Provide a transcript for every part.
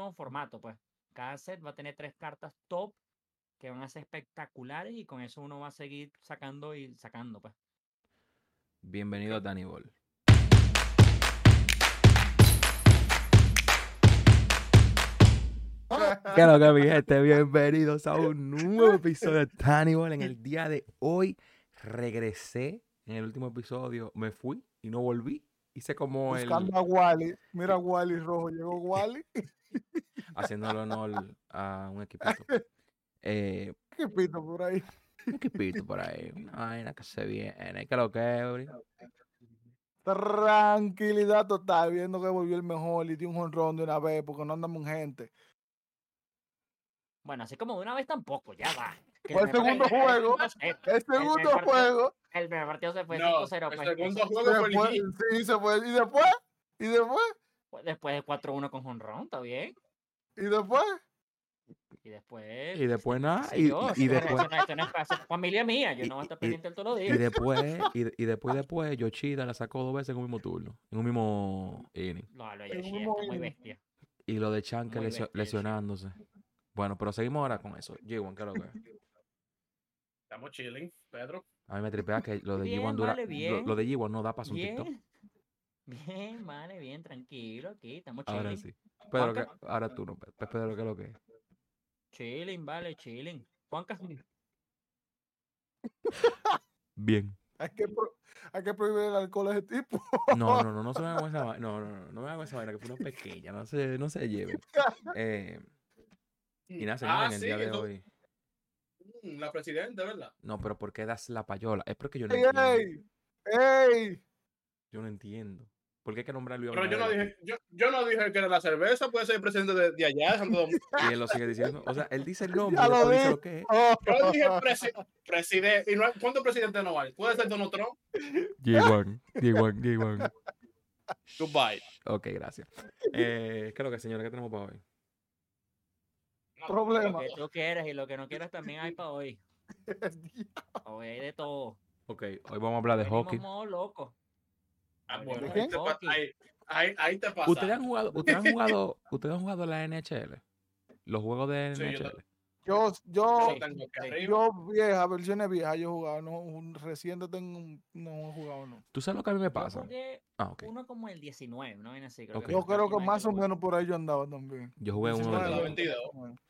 nuevo formato, pues. Cada set va a tener tres cartas top que van a ser espectaculares y con eso uno va a seguir sacando y sacando, pues. Bienvenido a Danny Ball. ¿Qué lo que mi gente? Bienvenidos a un nuevo episodio de Danny Ball. En el día de hoy regresé. En el último episodio me fui y no volví. Hice como el... Buscando a Wally. Mira Wally rojo. Llegó Wally. Haciéndole honor a un equipito. Eh, ¿Qué pito por ahí? un equipito por ahí. Una vaina que se viene. ¿Qué es lo que? Tranquilidad total, viendo que volvió el mejor y dio un honrón de una vez porque no andamos en gente. Bueno, así como de una vez tampoco, ya va. Que el segundo juego. El, El segundo juego. El primer partido se fue No, 5-0. el pues, segundo juego fue el Después, sí, se fue. Y después, y después, pues, después de 4-1 con Honron, ¿está bien? y después. Y después... Y después nada. Y, yo, y- y después... eso no- es familia mía, yo y- no voy a estar y- pendiente todos los Y días. después, y, y después, después, Yoshida la sacó dos veces en un mismo turno, en un mismo inning. No, lo de Yoshida está muy bestia. Y lo de Chan que Muy lesio- lesionándose. Bueno, pero seguimos ahora con eso. G1, ¿qué es lo que es? Estamos chilling, Pedro. A mí me tripea que lo de Bien, G1 dura. vale, lo- de G1 no da para un TikTok. Bien, vale, bien, tranquilo, aquí estamos Ahora chilling. sí. Pedro, Juanca. ¿qué- ahora tú no. Pe- Pe- Pedro, ¿qué es lo que es? Chilling, vale, chilling. Juanca, Bien. Hay que, pro- hay que prohibir el alcohol a ese tipo. No, no, no, no se me hagan esa vaina. No, no, no, no me hagan esa vaina, que fue una pequeña. No se, no se lleven. Eh, y nada, señores, Ah, en el sí, día de hoy. La presidenta, ¿verdad? No, pero ¿por qué das la payola? Es porque yo no ¡Ey, entiendo. ey! ¡Ey! Yo no entiendo. ¿Por qué hay que nombrar a Luis Pero yo no dije, yo, yo no dije que era la cerveza, puede ser el presidente de, de allá, de Santo Domingo. Y él lo sigue diciendo. O sea, él dice el nombre, lo dice vi. lo que es. Oh, Yo dije presi- presidente. ¿Y no, cuántos presidentes no hay? Puede ser Donald Trump. G1, G1, G1. Goodbye. Ok, gracias. Eh, ¿Qué es lo que, señora? ¿Qué tenemos para hoy? problema. Lo que tú quieras y lo que no quieras también hay para hoy. Hoy hay de todo. Ok, hoy vamos a hablar de Venimos hockey. Modo loco. Ah, bueno, ahí te, ahí, ahí, ahí te pasa. ¿Ustedes han jugado, ustedes han jugado, ustedes han jugado la NHL? Los juegos de sí, NHL. yo, yo, yo, yo vieja, versiones viejas, yo he jugado, no, un, reciente tengo, no he jugado, no. ¿Tú sabes lo que a mí me pasa? Ah, okay. Uno como el 19, ¿no? Así, creo okay. que yo creo que más o menos por ahí yo andaba también. Yo jugué uno. 19, del... 22.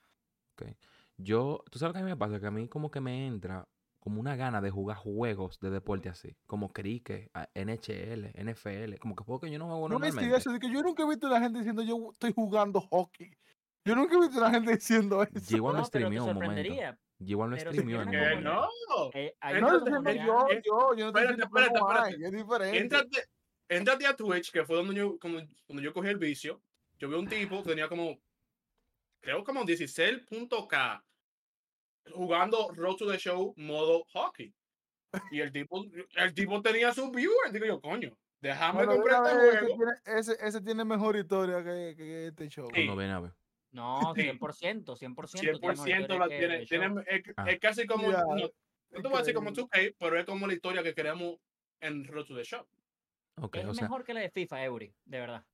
Ok. Yo, tú sabes lo que a mí me pasa, que a mí como que me entra como una gana de jugar juegos de deporte así, como cricket, NHL, NFL, como que juego que yo no juego no normalmente. No es eso, de que yo nunca he visto a la gente diciendo yo estoy jugando hockey. Yo nunca he visto a la gente diciendo eso. Llevo no, streameó un momento. Llevo no streameó en un No, eh, no, no yo, yo, yo, yo no te Espérate, espérate, espérate. Es diferente. Entrate, entrate, a Twitch, que fue donde yo, como, cuando yo cogí el vicio. Yo vi un tipo que tenía como creo como 16.k jugando Road to the Show modo hockey. Y el tipo, el tipo tenía sus viewers. Digo yo, coño, déjame Bueno, comprar este vez ese juego. tiene, ese, ese tiene mejor historia que, que este show. Sí. Cuando ven a ver. No, Sí. 100%, 100%. 100% la tiene. tiene es, Ah. es casi como, Ya, no, no te voy a decir como increíble. 2K, pero es como la historia que queremos en Road to the Show. Ok, Es o sea, mejor que la de FIFA, Eury, de verdad.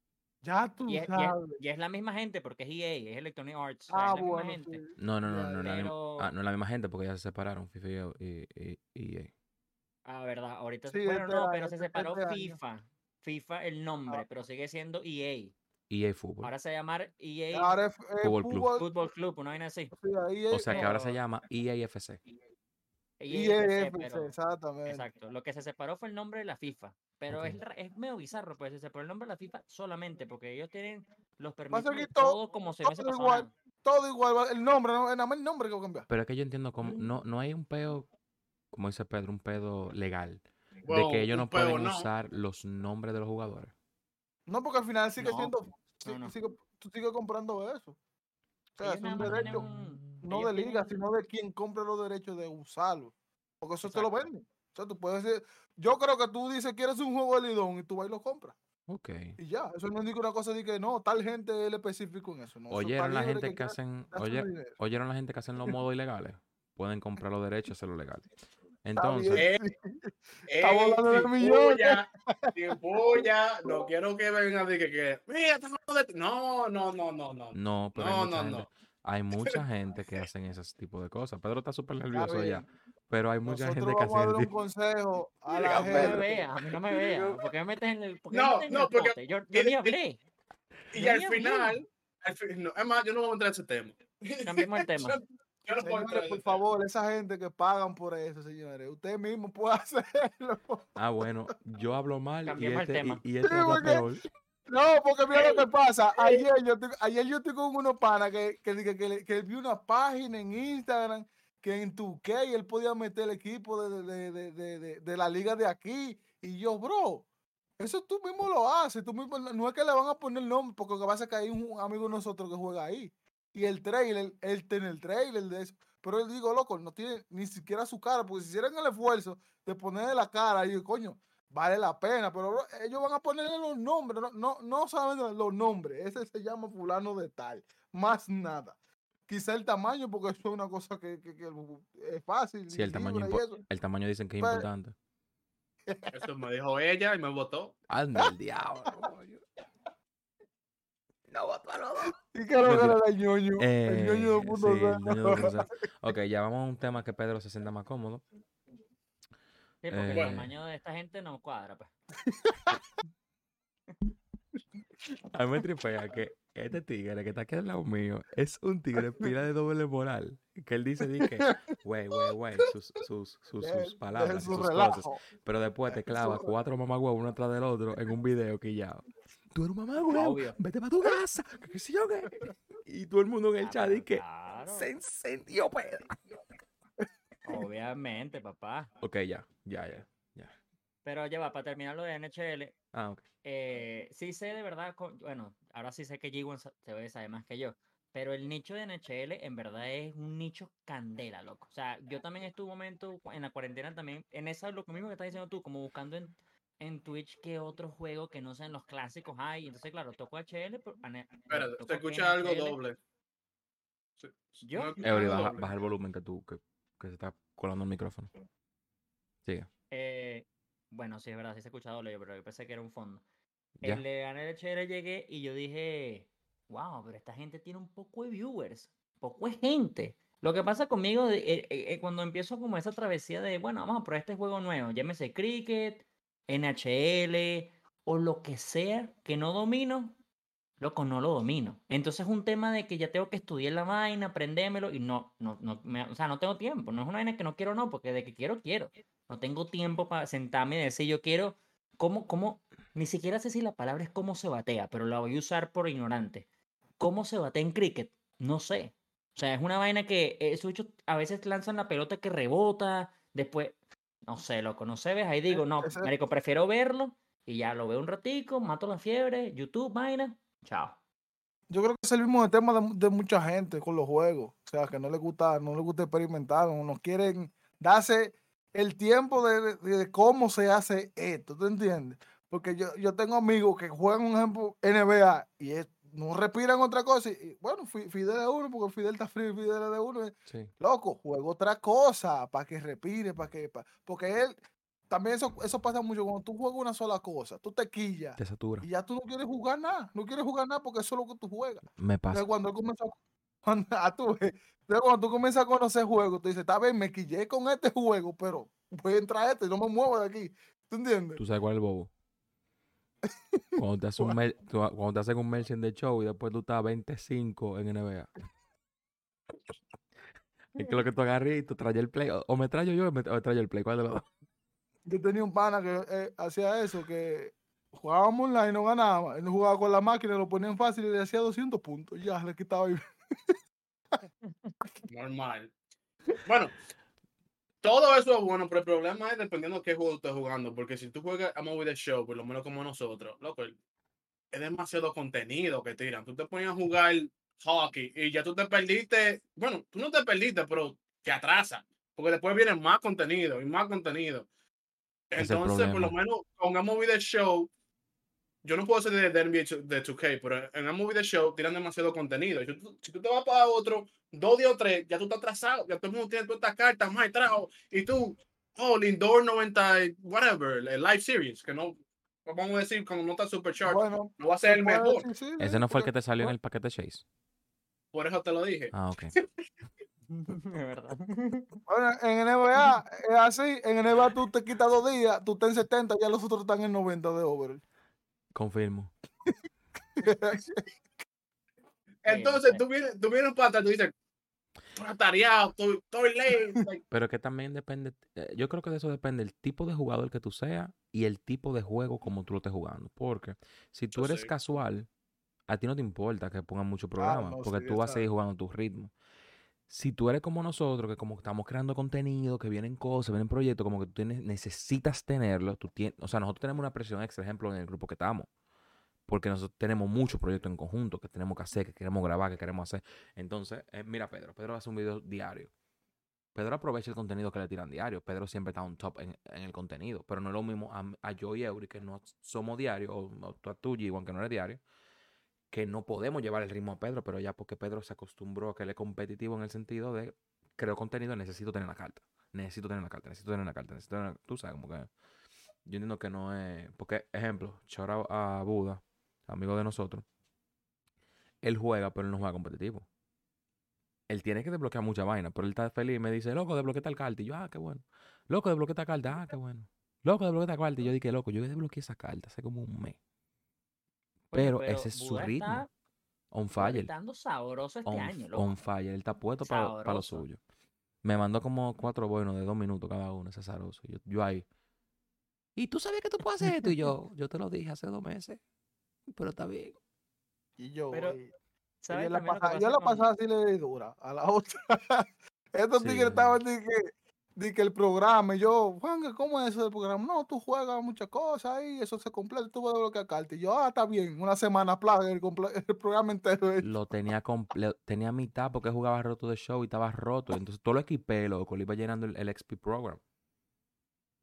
Ya tú Y es, y es- sabes. y es la misma gente porque es EA, es Electronic Arts. o sea, Ah, es la misma bueno, gente. sí. no, no, no, no, no, la misma- Pero, ah, no es la misma gente porque ya se separaron, FIFA y, y, y- EA. ah, verdad, ahorita Sí, bueno, este no, año, pero se este- separó este año. FIFA. FIFA el nombre, Ah. pero sigue siendo EA. EA Fútbol. Ahora se llama EA Ahora es, es Fútbol Club. fútbol, Football Club, una vaina así. sí, ahí O es- sea que ahora se llama EAFC. EAFC, IEFC, pero- exactamente. Exacto. Lo que se separó fue el nombre de la FIFA. Pero es, es medio bizarro, pues se separó el nombre de la FIFA solamente porque ellos tienen los permisos que todo- todo como hubiese todo igual. Todo igual, va- el nombre, no, nada más el nombre que va a cambiar. Pero es que yo entiendo como Mm. no, no hay un pedo, como dice Pedro, un pedo legal. de que ellos no peo pueden no. usar los nombres de los jugadores. No, porque al final sigue No, siendo, si- no, no. sigue- tú sigues comprando eso. O sea, Ellos es un derecho, un- no de liga, tienen- sino de quien compre los derechos de usarlo. Porque eso te lo venden. O sea, tú puedes decir, yo creo que tú dices quieres un juego de Lidón y tú vas y lo compras. Ok. Y ya, eso no indica una cosa de que no, tal gente es el específico en eso. No, eso ¿Oyeron la gente que, hacen, oye- oyeron la gente que hacen los modos ilegales? Pueden comprar los derechos y hacerlo legal. Entonces. Eh, hablando de millones. no quiero que vengan de que, que mira. No, no, no, no, no. no, pero No, no, gente, no. Hay mucha gente que hacen ese tipo de cosas. Pedro está súper nervioso ya, pero hay mucha Nosotros gente que vamos a hace dar ese un consejo a la A mí no me gente. veas, a mí no me veas. ¿Por qué me metes en el, por qué me No, metes en no, el porque- pote? Yo, yo y- ni y- hablé. Y Yo al final, al fi- no, es más, yo no voy a entrar en ese tema. Cambiemos el tema. Yo no puedo entrar Señores, en por favor, esa gente que pagan por eso, señores, usted mismo puede hacerlo. Ah, bueno, yo hablo mal y Cambiemos el este, y- tema. y, este Sí, porque-. No, porque mira lo que pasa. Ayer yo, ayer yo estoy con unos panas que, que, que, que, vi una página en Instagram que en tu que él podía meter el equipo de, de, de, de, la liga de aquí. Y yo, bro, eso tú mismo lo haces. Tú mismo, no es que le van a poner nombre, porque lo que pasa es que hay un amigo de nosotros que juega ahí. Y el trailer, él tiene el trailer de eso. Pero él digo, loco, no tiene ni siquiera su cara, porque si hicieran el esfuerzo de ponerle la cara, yo, coño, vale la pena, pero bro, ellos van a ponerle los nombres, no, no, no solamente los nombres, ese se llama fulano de tal, más nada. Quizá el tamaño, porque eso es una cosa que, que- que es fácil. Sí, el y tamaño, el tamaño dicen que es Pero- importante. Eso me dijo ella y me votó. Anda el diablo. No votó a los dos. Y que lo era el ñoño, el ñoño Eh, 2.0. sí, el ñoño 2.0. Ok, ya vamos a un tema que Pedro se sienta más cómodo. Sí, porque Eh, el tamaño de esta gente no cuadra, pues. A mí me tripea que este tigre que está aquí al lado mío es un tigre pila de doble moral. Que él dice, dice, güey, güey, güey, sus, sus, sus, sus palabras, su sus cosas. relajo. Pero después te clava cuatro mamagüevos uno atrás del otro en un video quillado. Tú eres un mamagüevo, vete para tu casa, que qué sé yo qué. Y todo el mundo en el Ah, chat que claro, se encendió, Pedro. Obviamente, papá. Ok, ya, ya, ya. Pero ya va, para terminar lo de NHL, Ah, ok. eh, sí sé de verdad, con- bueno, ahora sí sé que G1 sa- se ve, sabe más que yo, pero el nicho de NHL en verdad es un nicho candela, loco. O sea, yo también estuve un momento en la cuarentena también, en esa, lo mismo que estás diciendo tú, como buscando en, en Twitch qué otro juego que no sean los clásicos hay. Entonces, claro, toco HL, pero, ane- eh, se escucha algo doble. Se- ¿Yo? Eury, baja, doble. baja el volumen que tú, que, que se está colando el micrófono. Sigue. Eh, bueno, sí, es verdad, sí se escucha doble, pero yo pensé que era un fondo. Ya. El de llegué y yo dije, wow, pero esta gente tiene un poco de viewers, poco de gente. Lo que pasa conmigo eh, eh, eh, cuando empiezo como esa travesía de, bueno, vamos a probar este juego nuevo, llámese Cricket, NHL o lo que sea que no domino, loco, no lo domino. Entonces es un tema de que ya tengo que estudiar la vaina, aprendérmelo y no, no, no, me- o sea, no tengo tiempo. No es una vaina que no quiero, no, porque de que quiero, quiero. No tengo tiempo para sentarme y decir, yo quiero, ¿cómo, cómo? Ni siquiera sé si la palabra es cómo se batea, pero la voy a usar por ignorante. ¿Cómo se batea en cricket? No sé. O sea, es una vaina que eh, esos bichos a veces lanzan la pelota que rebota, después, no sé, loco, no sé, ves, ahí digo, no, marico, prefiero verlo y ya lo veo un ratico, mato la fiebre, YouTube, vaina, chao. Yo creo que es el mismo tema de, de mucha gente con los juegos. O sea, que no les gusta, no les gusta experimentar, no, no quieren darse el tiempo de, de- de cómo se hace esto, ¿tú entiendes? Porque yo, yo tengo amigos que juegan, un ejemplo, NBA y es- no respiran otra cosa. Y, y, bueno, Fi- Fidel es uno, porque Fidel está frío y Fidel es de uno. y, Sí. Loco, juega otra cosa para que respire, para que. pa- porque él. También eso, eso pasa mucho cuando tú juegas una sola cosa, tú te quillas Te satura. y ya tú no quieres jugar nada, no quieres jugar nada porque eso es lo que tú juegas. Me pasa. Entonces, cuando comenzó a- cuando, ah, tú cuando tú comienzas a conocer juegos, tú dices, está bien, me quillé con este juego, pero voy a entrar a este y no me muevo de aquí. ¿Tú entiendes? ¿Tú sabes cuál es el bobo? Cuando te, hacen un cuando te hacen un merchant de show y después tú estás 25 en NBA. Es que lo que tú agarras y tú traes el play. O, o me traigo yo o me, o me traigo el play. ¿Cuál de los dos? Yo tenía un pana que eh, hacía eso, que jugábamos online y no ganaba. Él jugaba con la máquina, lo ponían fácil y le hacía 200 puntos. Ya, le quitaba. Normal. Bueno, todo eso es bueno, pero el problema es dependiendo de qué juego estés jugando. Porque si tú juegas a Movie The Show, por lo menos como nosotros, loco, es demasiado contenido que tiran. Tú te ponías a jugar hockey y ya tú te perdiste. Bueno, tú no te perdiste, pero te atrasa. Porque después viene más contenido y más contenido. Entonces, por lo menos con Movie The Show, yo no puedo ser de, de NBA de 2K, pero en Movie The Show tiran demasiado contenido. Si tú, si tú te vas para otro, dos días o tres, ya tú estás atrasado, ya todo el mundo tiene todas estas cartas más trajo y tú, oh, Lindor 90, y whatever, el Live Series, que no, vamos a decir, como no está supercharged, Bueno, no va a ser el mejor. decir, sí, sí, Ese no fue el que te salió en el paquete Chase. Por eso te lo dije. Ah, ok. De verdad. Bueno, en NBA es así. En NBA tú te quitas dos días, tú estás en 70, ya los otros están en 90 de over. Confirmo. Entonces tú vienes, tú vienes para atrás y tú dices, estoy atareado, estoy, estoy late. Pero que también depende, eh, yo creo que de eso depende el tipo de jugador que tú seas y el tipo de juego como tú lo estés jugando. Porque si tú eres sí. casual, a ti no te importa que pongan mucho programa, no, porque sí, tú vas a seguir jugando tu ritmo. Si tú eres como nosotros, que como estamos creando contenido, que vienen cosas, vienen proyectos, como que tú tienes, necesitas tenerlo, tú tienes, o sea, nosotros tenemos una presión extra, ejemplo, en el grupo que estamos. Porque nosotros tenemos muchos proyectos en conjunto que tenemos que hacer, que queremos grabar, que queremos hacer. Entonces, eh, mira, Pedro, Pedro hace un video diario. Pedro aprovecha el contenido que le tiran diario. Pedro siempre está on top en, en el contenido. Pero no es lo mismo a, a yo y Eury, que no somos diarios, o, o tú a igual que no eres diario, que no podemos llevar el ritmo a Pedro, pero ya porque Pedro se acostumbró a que él es competitivo en el sentido de creo contenido, necesito tener la carta. Necesito tener la carta, necesito tener la carta, necesito tener la- Tú sabes, como que. Yo entiendo que no es. Porque, ejemplo, out a Buda, amigo de nosotros. Él juega, pero él no juega competitivo. Él tiene que desbloquear mucha vaina, pero él está feliz y me dice, loco, desbloquea tal carta. Y yo, ah, qué bueno. Loco, desbloquea esta carta, ah, qué bueno. Loco, desbloquea esta carta. Y yo dije, loco, yo desbloqueé esa carta hace como un mes. Pero ese es su ritmo. On fire. está dando sabroso este On, año, loco. on fire. Él está puesto para lo Sabroso. suyo. Me mandó como cuatro buenos de dos minutos cada uno, ese zaroso. Yo, yo ahí. ¿Y tú sabías que tú puedes hacer esto? Y yo, yo te lo dije hace dos meses. Pero está bien. Y yo, Pero, ahí. ¿Sabes Yo la, también lo que pasada, yo pasa la con- pasada sí le di dura. A la otra. Estos Sí, tigres estaban que, de que el programa. Y yo, Juan, ¿cómo es eso del programa? No, tú juegas muchas cosas ahí, eso se completa, tú vas a bloquear cartas. Y yo, ah, está bien, una semana plaga el, el programa entero. hecho. Lo tenía comple- tenía mitad porque jugaba roto de show y estaba roto. Entonces todo lo equipé, loco. Le iba llenando el, el XP program.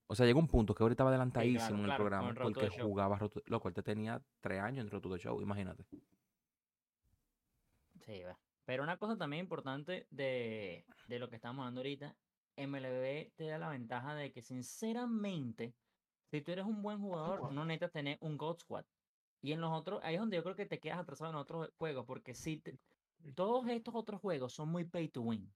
O sea, llegó un punto que ahorita estaba adelantadísimo en el claro, programa el porque the Show. jugaba roto. Loco, él te tenía tres años en roto de show, imagínate. Sí, va. Pero una cosa también importante de, de lo que estamos hablando ahorita, MLB te da la ventaja de que sinceramente, si tú eres un buen jugador, no necesitas tener un God Squad. Y en los otros, ahí es donde yo creo que te quedas atrasado en otros juegos, porque si te- todos estos otros juegos son muy pay to win,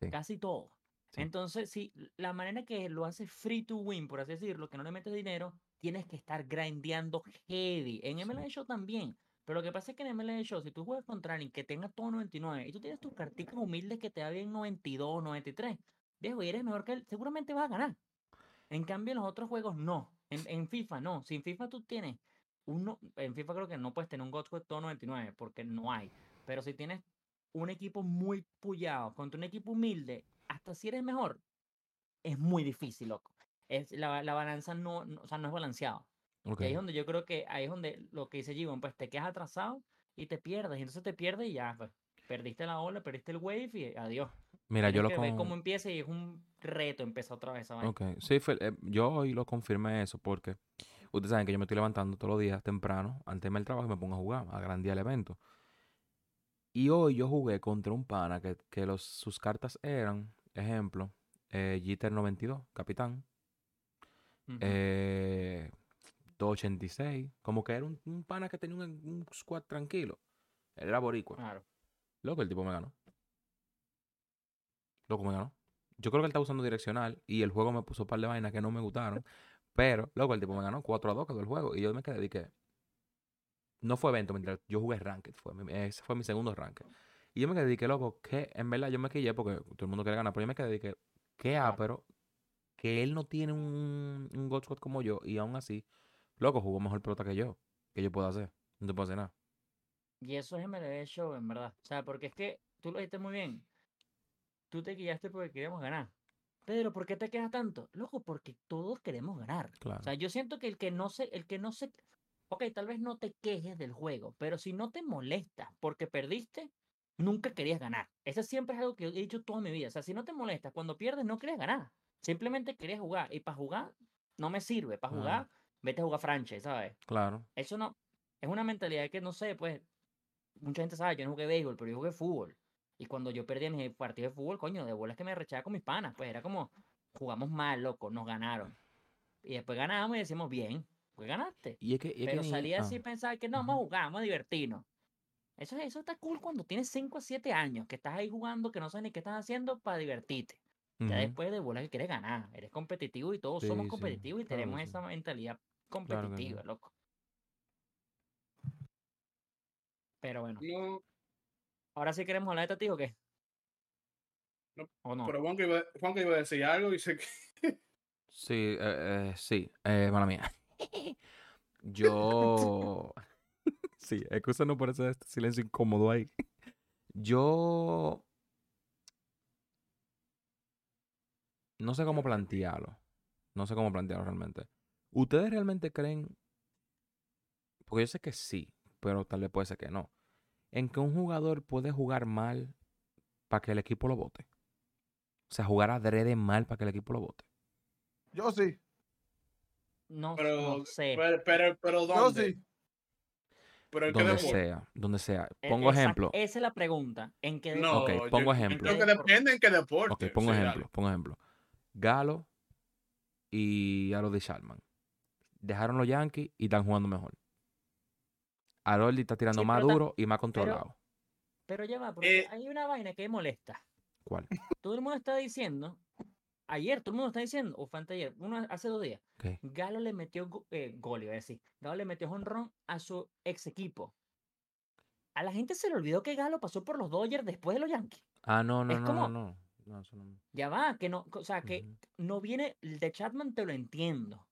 Sí. casi todos. Sí. Entonces, si la manera que lo hace free to win, por así decirlo, que no le metes dinero, tienes que estar grindeando heavy. En Sí. MLB Show también. Pero lo que pasa es que en MLB Show, si tú juegas contra alguien que tenga todo 99 y tú tienes tus carticas humildes que te da bien 92, 93, viejo, y eres mejor que él, seguramente vas a ganar. En cambio, en los otros juegos no. En, en FIFA no. Si en FIFA tú tienes uno, en FIFA creo que no puedes tener un God Squad todo 99 porque no hay. Pero si tienes un equipo muy pullado contra un equipo humilde, hasta si eres mejor, es muy difícil, loco. Es, la, la balanza no, no- o sea, no es. Y ahí es donde yo creo que ahí es donde lo que dice Gibbon, pues te quedas atrasado y te pierdes. Y entonces te pierdes y ya, pues perdiste la ola, perdiste el wave y adiós. Mira, yo lo que ver con... cómo empieza y es un reto empezar otra vez esa vaina. Ok, sí, fue- eh, yo hoy lo confirmé eso porque ustedes saben que yo me estoy levantando todos los días temprano, antes de irme al trabajo y me pongo a jugar, a gran día el evento. Y hoy yo jugué contra un pana que, que los, sus cartas eran, ejemplo, eh, Jeter 92, capitán, Ujú. eh, 286, como que era un, un pana que tenía un, un squad tranquilo. Él era boricua. Claro. Loco, el tipo me ganó. Loco, me ganó. Yo creo que él estaba usando direccional y el juego me puso un par de vainas que no me gustaron. Pero, loco, el tipo me ganó 4 a 2 quedó el juego. Y yo me quedé, que No fue evento, mientras yo jugué Ranked. Fue, mi- ese fue mi segundo Ranked. Y yo me quedé, que loco, que en verdad yo me quillé porque todo el mundo quiere ganar. Pero yo me quedé, que qué ápero que él no tiene un, un God Squad como yo. Y aún así, loco, jugó mejor pelota que yo. ¿Qué yo puedo hacer? No te puedo hacer nada. Y eso es MLB Show, en verdad. O sea, porque es que tú lo dijiste muy bien. Tú te guiaste porque queríamos ganar. Pedro, ¿por qué te quejas tanto? Loco, porque todos queremos ganar. Claro. O sea, yo siento que el que no se, el que no se, ok, tal vez no te quejes del juego, pero si no te molesta porque perdiste, nunca querías ganar. Ese siempre es algo que he dicho toda mi vida. O sea, si no te molesta cuando pierdes, no querías ganar. Simplemente querías jugar. Y para jugar, no me sirve. Para Ah. jugar, vete a jugar franchise, ¿sabes? Claro. Eso no, es una mentalidad que no sé, pues, mucha gente sabe, yo no jugué béisbol, pero yo jugué fútbol. Y cuando yo perdía mis partidos de fútbol, coño, de bolas que me rechazaba con mis panas, pues era como, jugamos mal, loco, nos ganaron. Y después ganamos y decimos, bien, pues ganaste. Y es que, y es que Pero ni- salía ah, así pensar que no, vamos a jugar, vamos a divertirnos. Eso, eso está cool cuando tienes 5 a 7 años, que estás ahí jugando, que no sabes ni qué estás haciendo para divertirte. Ya después de bola que quieres ganar, eres competitivo y todos Sí, somos sí, competitivos y claro que tenemos sí. esa mentalidad que competitiva, loco. Pero bueno, No, ahora sí queremos hablar de Tati o qué? No, ¿O no? pero Juan que, iba, Juan que iba a decir algo y se... Sí, eh, eh, sí, eh, mala mía. Yo. sí, excúsanos por ese silencio incómodo ahí. Yo. No sé cómo plantearlo. No sé cómo plantearlo realmente. ¿Ustedes realmente creen? Porque yo sé que sí, pero tal vez puede ser que no. En que un jugador puede jugar mal para que el equipo lo vote. O sea, jugar adrede mal para que el equipo lo vote. Yo sí, No, Pero, no sé. pero, pero, pero yo ¿dónde? sí. Pero ¿en qué Donde sea, donde sea. E- Pongo ejemplo. Esa es la pregunta. ¿En qué No, pongo yo- ejemplo. Yo creo que depende en qué deporte. Ok, pongo Sí, dale. ejemplo, pongo ejemplo. Galo y Aroldi Sharman. Dejaron los Yankees y están jugando mejor. Aroldi está tirando Sí, más duro y más controlado. Pero ya va, porque Eh, hay una vaina que molesta. ¿Cuál? Todo el mundo está diciendo, ayer todo el mundo está diciendo, o fue anteayer, uno hace dos días. Galo le metió go- eh, gol, iba a decir. Galo le metió honrón a su ex equipo. A la gente se le olvidó que Galo pasó por los Dodgers después de los Yankees. Ah, no, no, Es no, como- no, no. No, eso no. Ya va, que no, o sea, que no viene, el de Chapman te lo entiendo.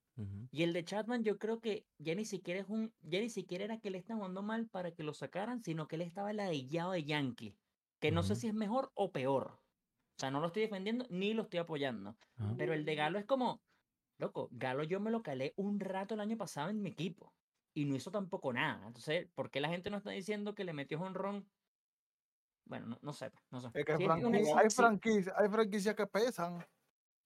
Y el de Chapman yo creo que ya ni siquiera es un, ya ni siquiera era que él está jugando mal para que lo sacaran, sino que él estaba ladillado de Yankee. Que no sé si es mejor o peor. O sea, no lo estoy defendiendo ni lo estoy apoyando. Ajá. Pero el de Galo es como, loco, Galo yo me lo calé un rato el año pasado en mi equipo. Y no hizo tampoco nada. Entonces, ¿por qué la gente no está diciendo que le metió honrón? Bueno, no, no sé, no sé. Es que es un hay, franquicias, hay franquicias que pesan.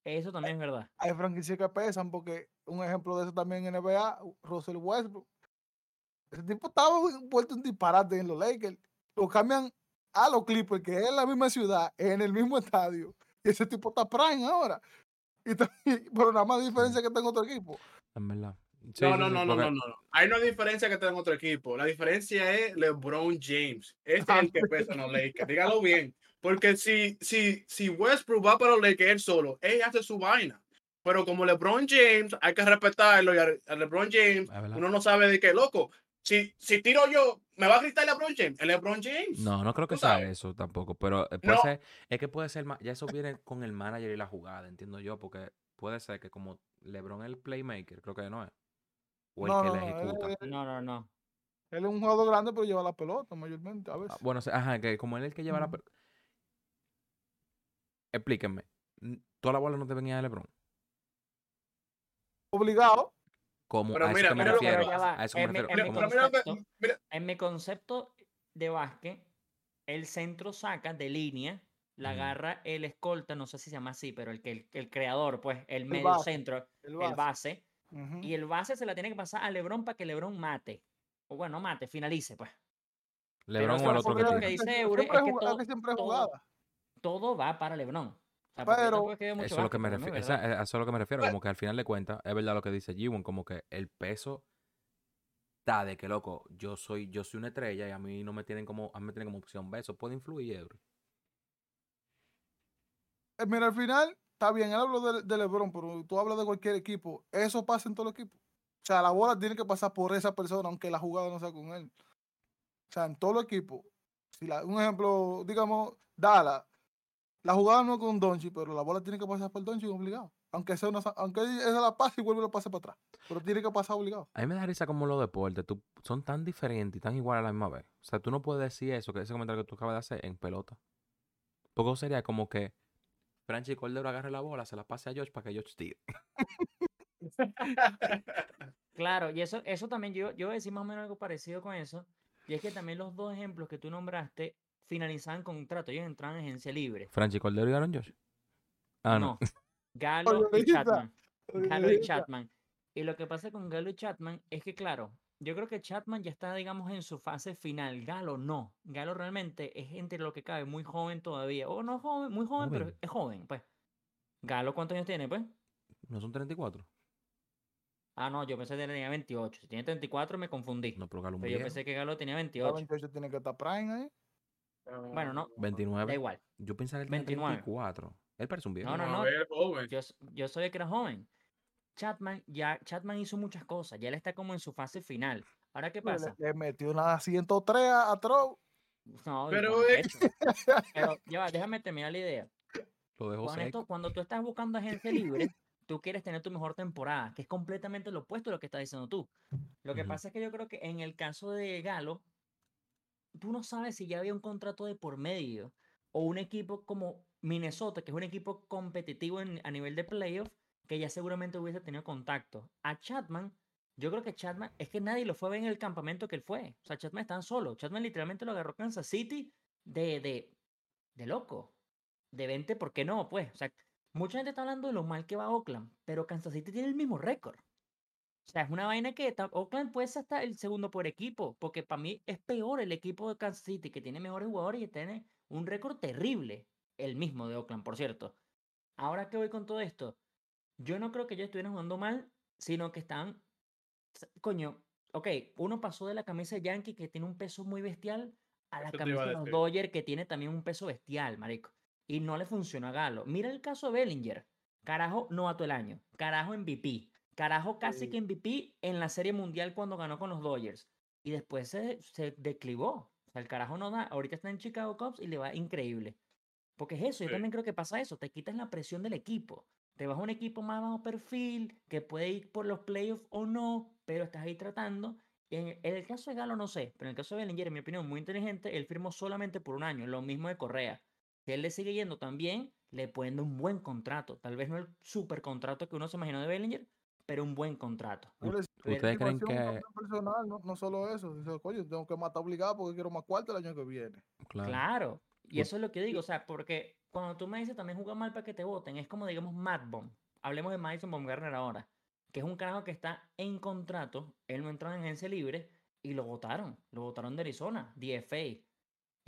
Eso también es verdad. Hay franquicias que pesan porque un ejemplo de eso también en NBA, Russell Westbrook. Ese tipo estaba vuelto un disparate en los Lakers. Lo cambian a los Clippers, que es en la misma ciudad, en el mismo estadio. Y ese tipo está prime ahora. Y pero nada más diferencia que está en otro equipo. En verdad. Sí, No, no, no, no, no, no. Hay una diferencia que está en otro equipo. La diferencia es LeBron James. Este es el que pesa en los Lakers. Dígalo bien. Porque si, si, si Westbrook va para los Lakers él solo, él hace su vaina. Pero como LeBron James, hay que respetarlo. Y a, LeBron James, uno no sabe de qué loco. Si, si tiro yo, ¿me va a gritar LeBron James? El LeBron James. No, no creo que sea sabes. eso tampoco, pero eh, puede No. ser, es que puede ser, ya eso viene con el manager y la jugada, entiendo yo, porque puede ser que como LeBron es el playmaker, creo que no es, o el No, que no, él- ejecuta. él- No, no, no. Él es un jugador grande, pero lleva la pelota mayormente a veces. Ah, bueno, ajá, que como él es el que lleva la... Ujú. Explíquenme, ¿todas las bolas no te venían a LeBron? Obligado. Como a eso me mira lo que refiero, en mi- concepto- de básquet, el centro saca de línea, la agarra el escolta, no sé si se llama así, pero el que el, el creador, pues, el medio base, centro, El el base. y el base se la tiene que pasar a LeBron para que LeBron mate. O bueno, mate, finalice, pues. LeBron o el otro que lo que dice Eure es es que todo- que siempre todo-. Todo va para LeBron. O sea, Pero- Eso es lo que me refiero, no es verdad. a eso es lo que me refiero, como que al final de cuentas, es verdad lo que dice G1, como que el peso está de que loco, yo soy, yo soy una estrella y a mí no me tienen como, a mí me tienen como opción B, eso puede influir. Eh, Mira, al final, está bien, él habló de, de LeBron, pero tú hablas de cualquier equipo. Eso pasa en todo el equipo. O sea, la bola tiene que pasar por esa persona, aunque la jugada no sea con él. O sea, en todo el equipo. Si la- un ejemplo, digamos, Dala. La jugada no es con Donchi, pero la bola tiene que pasar por Donchi obligado. Aunque sea una, aunque esa la pase y vuelve y la pase para atrás. Pero tiene que pasar obligado. A mí me da risa como los deportes, tú, son tan diferentes y tan iguales a la misma vez. O sea, tú no puedes decir eso, que ese comentario que tú acabas de hacer en pelota. Porque sería como que Franchi Cordero agarre la bola, se la pase a George para que George tire. Claro, y eso, eso también yo, yo voy a decir más o menos algo parecido con eso. Y es que también los dos ejemplos que tú nombraste finalizaban contrato, ellos entraban en agencia libre. Franchi Cordero y Aaron George. Ah, no. No, Galo y. Chatman. Galo y. Chatman. Y lo que pasa con Galo y Chatman es que, claro, yo creo que Chatman ya está, digamos, en su fase final. Galo no. Galo realmente es entre lo que cabe muy joven todavía. O no joven, muy joven, pero es joven, pues. Galo, ¿cuántos años tiene, pues? ¿No son 34? Ah, no, yo pensé que tenía 28. Si tiene 34 me confundí. No, pero Galo un pero yo viejo. pensé que Galo tenía La 28. 28 tiene que estar Prime ahí. Bueno, no, da 29. igual. Yo pensaba que él tenía 29. 34. Él parece un viejo. No, no, no. ver. Yo, s- yo sabía que era joven. Chatman, ya, Chatman hizo muchas cosas. Ya él está como en su fase final. Ahora, ¿qué pasa? le metió una 103 a, a Troll. No, Pero. Pero, ya va, déjame terminar la idea. Lo dejó Con esto, cuando tú estás buscando agencia libre, tú quieres tener tu mejor temporada, que es completamente lo opuesto a lo que estás diciendo tú. Lo que pasa es que yo creo que en el caso de Galo, tú no sabes si ya había un contrato de por medio o un equipo como Minnesota, que es un equipo competitivo a nivel de playoff, que ya seguramente hubiese tenido contacto. A Chatman, yo creo que Chatman, es que nadie lo fue a ver en el campamento que él fue. O sea, Chatman está solo. Chatman literalmente lo agarró Kansas City de, de, de loco. De 20, ¿por qué no? Pues, o sea, mucha gente está hablando de lo mal que va Oakland, pero Kansas City tiene el mismo récord. O sea, es una vaina que Oakland puede ser hasta el segundo por equipo, porque para mí es peor el equipo de Kansas City, que tiene mejores jugadores y tiene un récord terrible. El mismo de Oakland, por cierto. Ahora que voy con todo esto, yo no creo que ellos estuvieran jugando mal, sino que están. Coño, ok, uno pasó de la camisa de Yankee, que tiene un peso muy bestial, a la Eso camisa de los. Dodgers, que tiene también un peso bestial, marico. Y no le funcionó a Galo. Mira el caso de Bellinger. Carajo, novato el año. Carajo, MVP. Carajo, casi Sí. que MVP en la Serie Mundial cuando ganó con los Dodgers. Y después se, se declivó. O sea, el carajo no da. Ahorita está en Chicago Cubs y le va increíble. Porque es eso, yo también creo que pasa eso. Te quitas la presión del equipo. Te vas a un equipo más bajo perfil, que puede ir por los playoffs o no, pero estás ahí tratando. En, en el caso de Galo no sé, pero en el caso de Bellinger, en mi opinión, muy inteligente, él firmó solamente por un año, lo mismo de Correa. Si él le sigue yendo también, le pueden dar un buen contrato. Tal vez no el super contrato que uno se imaginó de Bellinger, pero un buen contrato. ¿Ustedes creen que.? personal, no, no solo eso. Dice, coño, tengo que matar obligado porque quiero más cuarto el año que viene. Claro. Claro, y eso es lo que digo, o sea, porque cuando tú me dices también juega mal para que te voten, es como digamos Matt Bomb. Hablemos de Madison Baumgartner ahora, que es un carajo que está en contrato, él no entró en agencia libre y lo votaron, lo votaron de Arizona, DFA.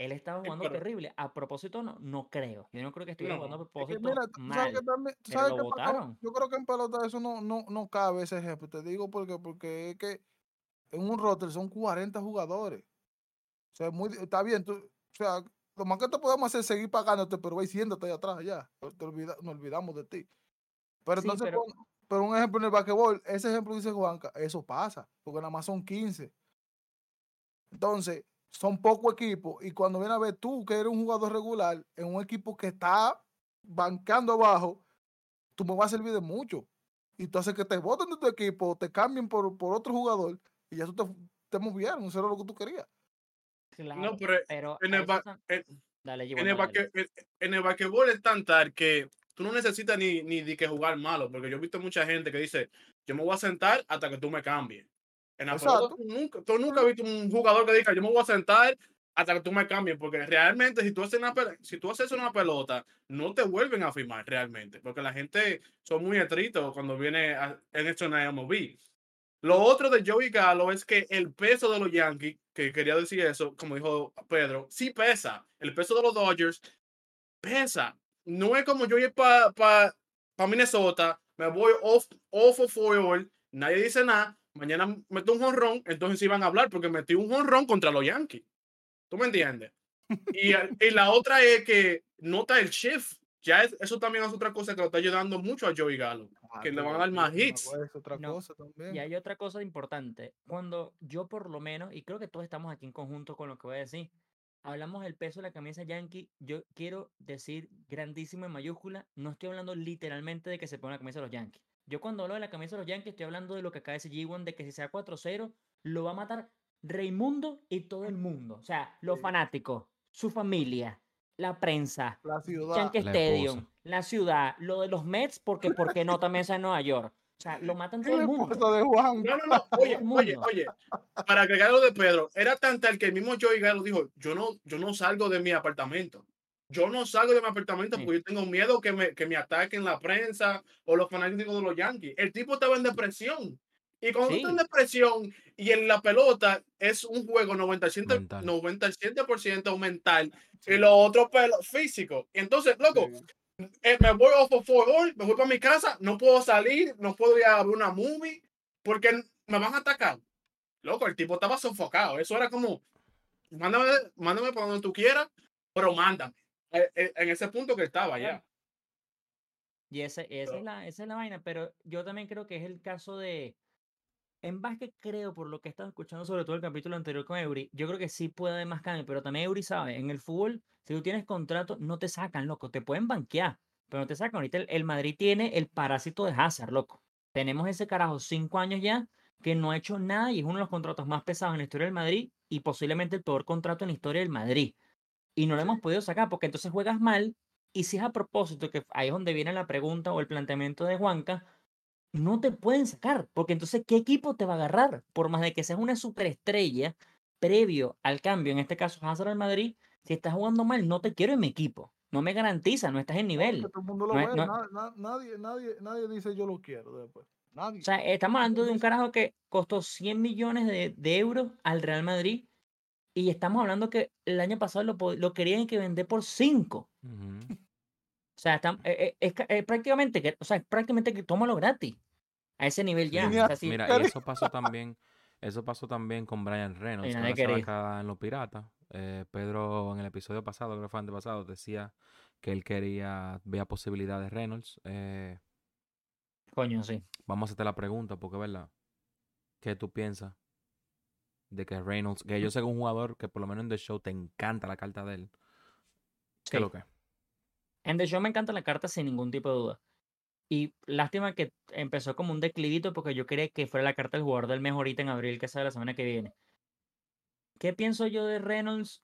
Él estaba jugando terrible. A propósito, no, no creo. Yo no creo que estuviera No, jugando a Es que propósito mira, tú sabes mal. que también, tú pero sabes lo que votaron. yo creo que en pelota eso no, no, no cabe ese ejemplo. Te digo porque, porque es que en un roster son 40 jugadores. O sea, muy, está bien, tú, o sea, lo más que te podemos hacer es seguir pagándote, pero ve siéntate ahí atrás ya. Te olvida- nos olvidamos de ti. Pero Sí, entonces, pero- pon- pero un ejemplo en el basquetbol, ese ejemplo dice Juanca, eso pasa, porque nada más son 15. Entonces, son pocos equipos y cuando viene a ver tú que eres un jugador regular en un equipo que está bancando abajo, tú me vas a servir de mucho. Y tú haces que te voten de tu equipo, te cambien por, por otro jugador y ya tú te, te movieron, eso era lo que tú querías. Claro, No, pero pero en el, ba- tam- en, Dale, en Giovanni, el, basque- en- en el basquetbol es tan tal que tú no necesitas ni, ni de que jugar malo, porque yo he visto mucha gente que dice, yo me voy a sentar hasta que tú me cambies. En la tú nunca, tú nunca has visto un jugador que diga, yo me voy a sentar hasta que tú me cambies, porque realmente si tú haces una, si tú haces una pelota, no te vuelven a firmar realmente, porque la gente son muy estrictos cuando viene a- en esto en la MLB. Lo otro de Joey Galo es que el peso de los Yankees, que quería decir eso, como dijo Pedro, sí pesa. El peso de los Dodgers pesa. No es como yo ir para pa, pa Minnesota, me voy off, off of foil, nadie dice nada, mañana meto un jonrón, entonces sí van a hablar porque metí un jonrón contra los Yankees. ¿Tú me entiendes? Y, y la otra es que nota el shift. Ya es- eso también es otra cosa que lo está ayudando mucho a Joey Galo. Ah, Que le van a dar más hits. cosa, otra No, cosa también. Y hay otra cosa importante. Cuando yo por lo menos, y creo que todos estamos aquí en conjunto con lo que voy a decir, hablamos del peso de la camisa yankee, yo quiero decir grandísimo en mayúscula, no estoy hablando literalmente de que se ponga la camisa de los yankees. Yo cuando hablo de la camisa de los yankees estoy hablando de lo que acaba de decir G1, de que si sea 4-0, lo va a matar Raimundo y todo el mundo. O sea, los Sí. fanáticos, su familia, la prensa, La ciudad. Yankee La Stadium, esposa. la ciudad, lo de los Mets, porque ¿por qué no también sea en Nueva York? O sea, lo matan todo el mundo. esposa de Juan. No, no, no. Oye, el oye, oye. Para agregar lo de Pedro, era tan tal que el mismo Joey Galo dijo, yo no, yo no salgo de mi apartamento. Yo no salgo de mi apartamento Sí. porque yo tengo miedo que me, que me ataquen la prensa o los fanáticos de los Yankees. El tipo estaba en depresión. Y cuando tú estás en Sí. depresión y en la pelota es un juego 97%, Mental. 97% mental y lo otro pelo, físico. Entonces, loco, Sí. eh, me voy off of four me voy para mi casa, no puedo salir, no puedo ir a ver una movie, porque me van a atacar. Loco, el tipo estaba sofocado. Eso era como, mándame, mándame para donde tú quieras, pero mándame. Eh, eh, En ese punto que estaba ya. Y ese, esa, es la, esa es la vaina, pero yo también creo que es el caso de. En básquet creo, por lo que he estado escuchando, sobre todo el capítulo anterior con Eury, yo creo que sí puede haber más cambio, pero también Eury sabe, en el fútbol, si tú tienes contrato, no te sacan, loco, te pueden banquear, pero no te sacan. Ahorita el, el Madrid tiene el parásito de Hazard, loco. Tenemos ese carajo cinco años ya que no ha hecho nada y es uno de los contratos más pesados en la historia del Madrid y posiblemente el peor contrato en la historia del Madrid. Y no lo hemos podido sacar porque entonces juegas mal y si es a propósito, que ahí es donde viene la pregunta o el planteamiento de Juanca, no te pueden sacar, porque entonces, ¿qué equipo te va a agarrar? Por más de que seas una superestrella previo al cambio, en este caso Hazard al Madrid, si estás jugando mal, no te quiero en mi equipo. No me garantiza, no estás en nivel. que todo el mundo lo No es- ve, no- na- na- nadie, nadie, nadie dice yo lo quiero después. Nadie. O sea, estamos hablando de un carajo que costó 100 millones de, de euros al Real Madrid y estamos hablando que el año pasado lo, lo querían que vender por 5. Ujú. O sea, estam- eh, eh, es, eh, prácticamente que, o sea, es prácticamente que tómalo gratis. A ese nivel ya. Tenía- O sea, sí, Mira, y eso pasó también, eso pasó también con Brian Reynolds, en los piratas. Eh, Pedro en el episodio pasado, creo que fue antepasado, decía que él quería, veía posibilidades de Reynolds. Eh, coño, sí. vamos a hacerte la pregunta, porque verdad, ¿qué tú piensas de que Reynolds, que yo sé que es un jugador que por lo menos en The Show te encanta la carta de él? ¿Qué Sí. es lo que? En The Show me encanta la carta sin ningún tipo de duda. Y lástima que empezó como un declivito porque yo quería que fuera la carta del jugador del mes ahorita en abril, que sale la semana que viene. ¿Qué pienso yo de Reynolds?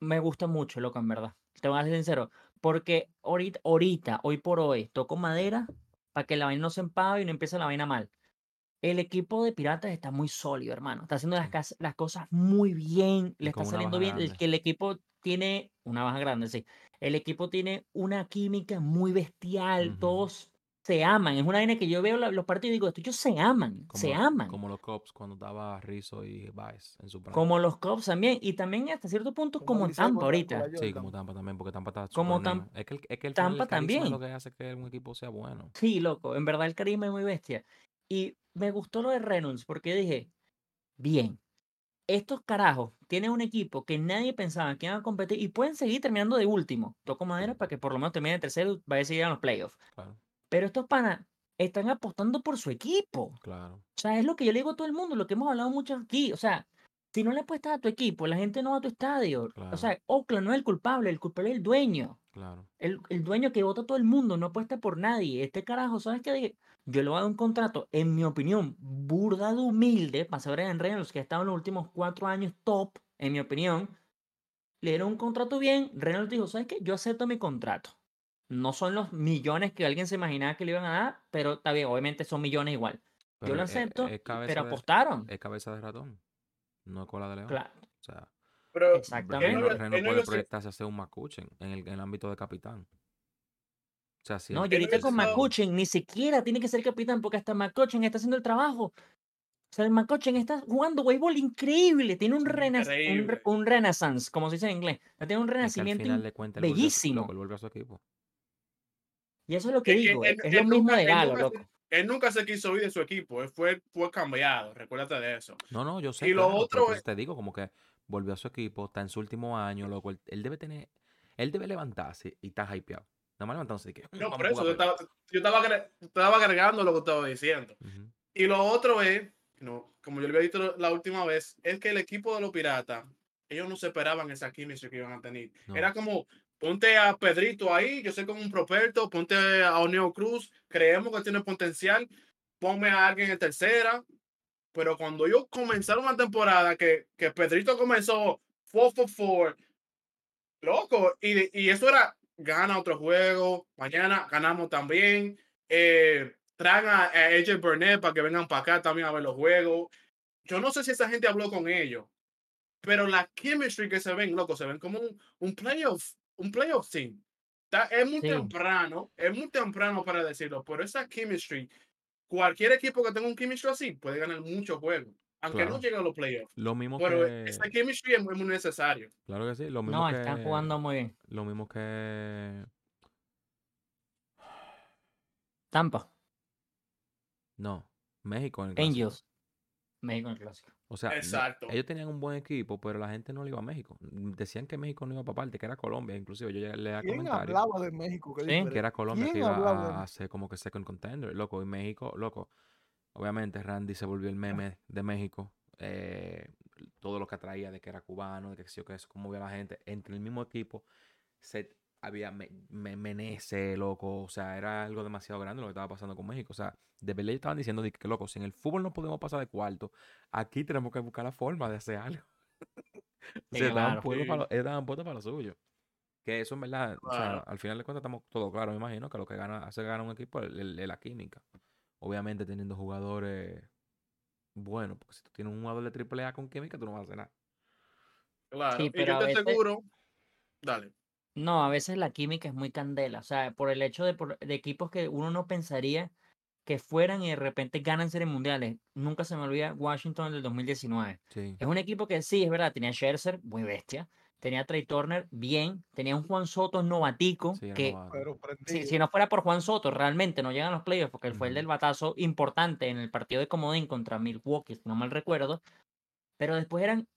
Me gusta mucho, loco, en verdad. Te voy a ser sincero. Porque ahorita, ahorita, hoy por hoy, toco madera para que la vaina no se empave y no empiece la vaina mal. El equipo de Piratas está muy sólido, hermano. Está haciendo las, Sí. cas- las cosas muy bien. Le está saliendo bien. El que el equipo tiene una baja grande, sí. El equipo tiene una química muy bestial. Ujú. Todos se aman. Es una vaina que yo veo la- los partidos y digo, estos se aman. Como, se aman. como los Cubs cuando estaba Rizzo y Baez en su prime. Como los Cubs también. Y también hasta cierto punto como, Licey Tampa ahorita. Sí, como Tampa también, porque Tampa está Como Tam-. Es que, el, es que el, final el Tampa carisma es lo también. que hace que un equipo sea bueno. Sí, loco, en verdad el carisma es muy bestia. Y me gustó lo de Reynolds porque dije, bien, estos carajos tienen un equipo que nadie pensaba que iban a competir y pueden seguir terminando de último. Toco madera para que por lo menos termine tercero y vaya a seguir a los playoffs. Claro, Pero estos panas están apostando por su equipo. claro. O sea, es lo que yo le digo a todo el mundo, lo que hemos hablado mucho aquí. O sea, si no le apuestas a tu equipo, la gente no va a tu estadio. Claro. O sea, Oakland no es el culpable, el culpable es el dueño. Claro. El, el dueño que vota a todo el mundo, no apuesta por nadie. Este carajo, ¿sabes qué? Yo le voy a dar un contrato, en mi opinión, burda de humilde, para saber en Reynolds, que ha estado en los últimos cuatro años top, en mi opinión. Le dieron un contrato bien. Reynolds dijo, ¿sabes qué? Yo acepto mi contrato. No son los millones que alguien se imaginaba que le iban a dar, pero está bien, obviamente son millones igual. Pero Yo lo es- acepto, es pero de- apostaron. Es cabeza de ratón, no es cola de león. Claro, O sea, Pero exactamente. Reynolds, Reynolds puede proyectarse a ser un McCutchen en el, en el ámbito de capitán. O sea, si No, y ahorita con McCutcheon ni siquiera tiene que ser capitán porque hasta McCutcheon está haciendo el trabajo. O sea, el McCutcheon está jugando béisbol increíble. Tiene un, un, un renaissance, como se dice en inglés. O sea, Tiene un es que al renacimiento. bellísimo. a su equipo. Y eso es lo que Es que digo. él- es él lo mismo nunca- de Galo, se- loco. Él nunca se quiso ir de su equipo, él fue, fue cambiado, recuérdate de eso. No, no, yo sé. Y lo claro, otro es- te digo, como que volvió a su equipo, está en su último año, loco. Él, él debe tener, él debe levantarse y está hypeado. Nada más levantándose que. No, "Vamos por eso, yo jugar estaba, yo estaba, estaba agregando lo que estaba diciendo. play". Ujú. Y lo otro es, no, como yo le había dicho la última vez, es que el equipo de los piratas, ellos no se esperaban esa química que iban a tener. No. Era como, ponte a Pedrito ahí, yo sé como un properto, ponte a O'Neill Cruz, creemos que tiene potencial, ponme a alguien en tercera. Pero cuando ellos comenzaron la temporada, que, que Pedrito comenzó 4 for 4, loco, y, y eso era, gana otro juego, mañana ganamos también, eh, traen a, a AJ Burnett para que vengan para acá también a ver los juegos. Yo no sé si esa gente habló con ellos, pero la chemistry que se ven, loco, se ven como un, un playoff, un playoff team. Está- es muy Sí. temprano, es muy temprano para decirlo, pero esa chemistry, cualquier equipo que tenga un chemistry así puede ganar muchos juegos. Aunque Claro. no llegue a los playoffs. Lo mismo Pero que. ese chemistry es muy, muy necesario. Claro que sí. Lo mismo No, que. están jugando muy bien. Lo mismo que. Tampa, No. México en el clásico. Angels, México en el clásico. O sea, Exacto. ellos tenían un buen equipo, pero la gente no le iba a México. Decían que México no iba para parte, que era Colombia. Inclusive yo ya leía ¿Quién comentarios hablaba de México? Qué Sí, que era Colombia que ¿Quién iba a ser como que second contender, loco. Y México, loco. Obviamente Randy se volvió el meme de México. eh, todo lo que atraía de que era cubano, de que sí o que eso, cómo veía la gente. Entre el mismo equipo se, había me, me- Menezes, loco. O sea, era algo demasiado grande lo que estaba pasando con México. O sea, de verdad ellos estaban diciendo de que, loco, si en el fútbol no podemos pasar de cuarto, aquí tenemos que buscar la forma de hacer algo. sea, estaban claro. puestos para lo, para lo suyo. Que eso en verdad, o sea, Claro. al final de cuentas estamos todo claro, me imagino que lo que gana, hace ganar un equipo es la química. Obviamente teniendo jugadores buenos, porque si tú tienes un jugador de triple A con química, tú no vas a hacer nada. Claro. Sí, y pero yo a te veces- aseguro. Dale. No, a veces la química es muy candela. O sea, por el hecho de, por- de equipos que uno no pensaría que fueran y de repente ganan series mundiales. Nunca se me olvida Washington del 2019. Sí. Es un equipo que sí, es verdad, tenía Scherzer, muy bestia. Tenía a Trey Turner, bien. Tenía un Juan Soto novatico, Sí, que si, si no fuera por Juan Soto, realmente no llegan a los playoffs, porque él fue el del batazo importante en el partido de Comodín contra Milwaukee, si no mal recuerdo. Pero después eran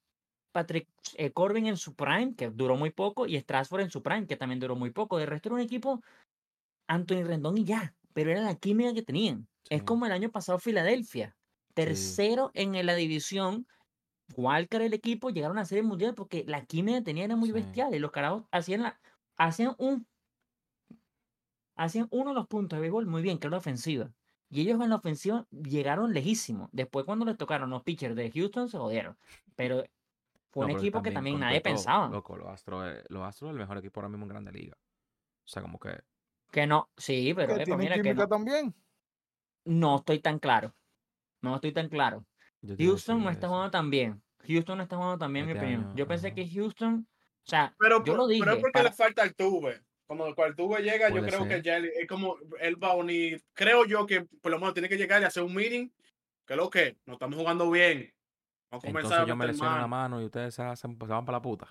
Patrick eh, Corbin en su prime, que duró muy poco, y Strasburg en su prime, que también duró muy poco. De resto era un equipo Anthony Rendón y ya, pero era la química que tenían. Es Sí. como el año pasado Filadelfia, tercero en la división. Walker el equipo llegaron a serie mundial porque la química que tenían era muy Sí. bestial y los carajos hacían la hacían un hacían uno de los puntos de béisbol muy bien, que era la ofensiva. Y ellos en la ofensiva llegaron lejísimos. Después cuando les tocaron los pitchers de Houston se jodieron. Pero fue No, un pero equipo que también nadie todo, pensaba. Loco, los Astros, es- los Astros el mejor equipo ahora mismo en Grande Liga. O sea, como que. Que no, sí, pero que epa, tienen mira que no, también. no estoy tan claro. No estoy tan claro. Houston no está jugando tan bien. Houston no está jugando tan bien, en mi Este opinión. año, Yo pensé ajá. que Houston, o sea, Pero, yo por- lo dije. pero es porque para- le falta el tuve. Cuando el tuve llega, yo creo que ya es como él va a unir. Creo yo que por lo menos tiene que llegar y hacer un meeting. Que lo que, no estamos jugando bien. Vamos a comenzar Entonces a yo me lesiono la mano. y ustedes se, hacen, se van para la puta.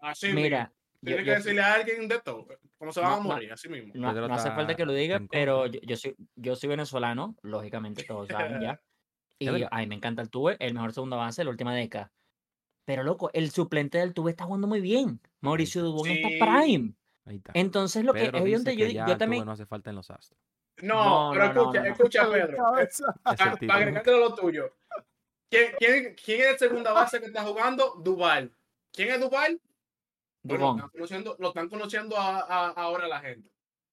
Así mismo. mira, Tiene que yo- decirle a alguien de todo. Cómo se van No, a morir, así mismo. no, hace falta que lo diga, pero yo soy, yo soy venezolano, lógicamente, todos saben ya. Y ay, me encanta el Tuve, el mejor segundo base de la última década. Pero loco, el suplente del Tuve está jugando muy bien. Mauricio Dubón Sí. está prime. Ahí está. Entonces lo que es yo, yo también. no hace falta en los Astros. No, No, pero no, no, escucha, no, no. escucha, Pedro. el Ah, Para agregarte lo tuyo. ¿Quién, quién, quién es el segunda base que está jugando? Duval. ¿Quién es Duval? Bueno, lo están conociendo, lo están conociendo a- a- ahora la gente.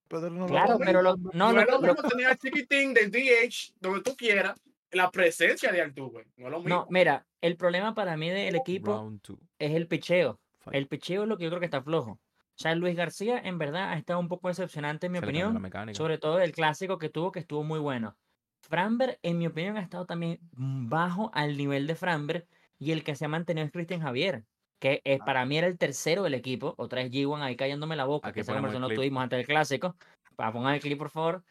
Pedro no lo Claro, ve. pero lo, no, No, lo- es lo lo- tener al chiquitín del DH, donde tú quieras, la presencia de Altuve. No es lo mismo. no, mira, el problema para mí del equipo es el picheo. Fight. El picheo es lo que yo creo que está flojo. O sea, Luis García en verdad ha estado un poco decepcionante en mi Se opinión, sobre todo el clásico que tuvo, que estuvo muy bueno. Framber, en mi opinión, ha estado también bajo al nivel de Framber y el que se ha mantenido es Cristian Javier, que eh, Ah. para mí era el tercero del equipo. Otra vez G1 ahí cayéndome la boca, Aquí que esa conversación lo tuvimos antes del clásico. Para pongan el clip, por favor.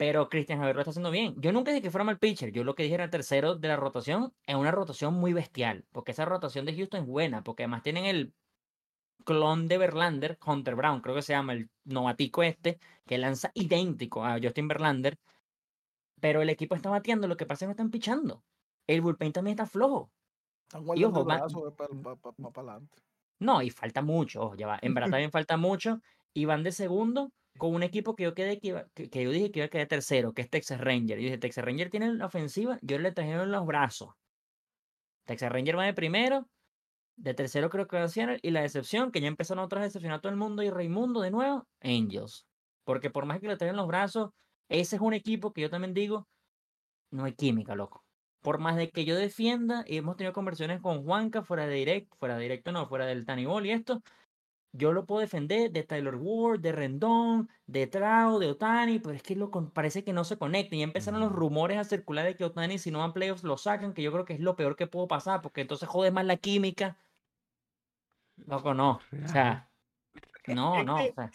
Pero Cristian Javier lo está haciendo bien. Yo nunca dije que fuera mal pitcher. Yo lo que dije era tercero de la rotación en una rotación muy bestial. Porque esa rotación de Houston es buena. Porque además tienen el clon de Verlander, Hunter Brown, creo que se llama el novatico este, que lanza idéntico a Justin Verlander. Pero el equipo está bateando, lo que pasa es que no están pichando. El bullpen también está flojo. Están guardando adelante. No, y falta mucho, ojo, ya va. En verdad también falta mucho. Y van de segundo con un equipo que yo quedé que, que, yo dije que iba a quedar tercero, que es Texas Ranger. Y dije, Texas Ranger tiene la ofensiva, yo le trajeron los brazos. Texas Ranger va de primero, de tercero creo que va Seattle, y la decepción, que ya empezaron otras a decepcionar a todo el mundo, y Raimundo de nuevo, Angels. Porque por más que le traigan los brazos, ese es un equipo que yo también digo, no hay química, loco. Por más de que yo defienda, y hemos tenido conversaciones con Juanca fuera de directo, fuera de directo no, fuera del Tani Ball y esto, yo lo puedo defender de Tyler Ward, de Rendón, de Trau, de Otani, pero es que lo, con- parece que no se conecta. Y empezaron los Ujú. rumores a circular de que Otani, si no van playoffs, lo sacan, que yo creo que es lo peor que puedo pasar, porque entonces jode más la química. Loco, no. O sea, no, no. o sea,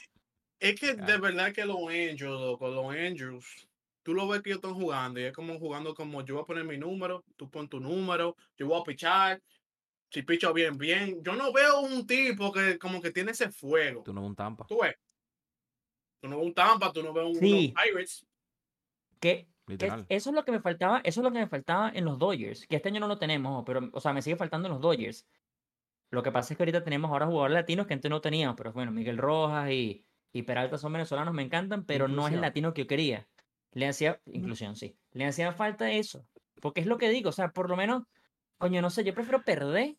Es que de verdad que los Angels, loco, los Angels, tú lo ves que ellos están jugando y es como jugando como yo voy a poner mi número, tú pon tu número, yo voy a pichar, si picho bien, bien. Yo no veo un tipo que como que tiene ese fuego. Tú no ves un Tampa. Tú ves. Tú no ves un Tampa, tú no ves un, Sí. Pirates. Que, Literal. eso es lo que me faltaba, eso es lo que me faltaba en los Dodgers, que este año no lo tenemos, pero, o sea, me sigue faltando en los Dodgers. Lo que pasa es que ahorita tenemos ahora jugadores latinos que antes no teníamos, pero bueno, Miguel Rojas y, y Peralta son venezolanos, me encantan, pero no es el latino que yo quería. Le hacía, inclusión, sí, le hacía falta eso, porque es lo que digo, o sea, por lo menos, coño, no sé, yo prefiero perder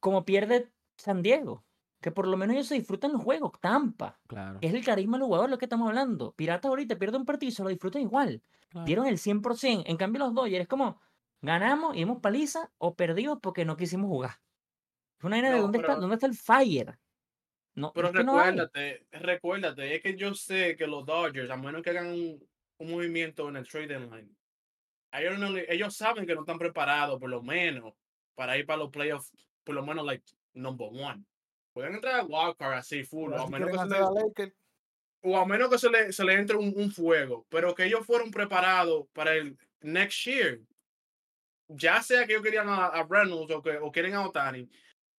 como pierde San Diego, que por lo menos ellos se disfrutan los juegos, Tampa. Claro. Es el carisma del jugador lo que estamos hablando. Piratas ahorita pierde un partido y se lo disfrutan igual. claro. Dieron el 100%. En cambio, los Dodgers es como ganamos y dimos paliza o perdimos porque no quisimos jugar. Es una de No, dónde, está, pero- dónde está el fire. No, Pero es no recuérdate, recuérdate, es que yo sé que los Dodgers, a menos que hagan un, un movimiento en el trade deadline, ellos, no le- ellos saben que no están preparados, por lo menos, para ir para los playoffs, por lo menos, like, number one. Pueden entrar a wildcard así, full, o a menos que se le, o a menos que se le, se le entre un, un fuego, pero que ellos fueron preparados para el next year, ya sea que ellos querían a, a Reynolds o que o quieren a Otani,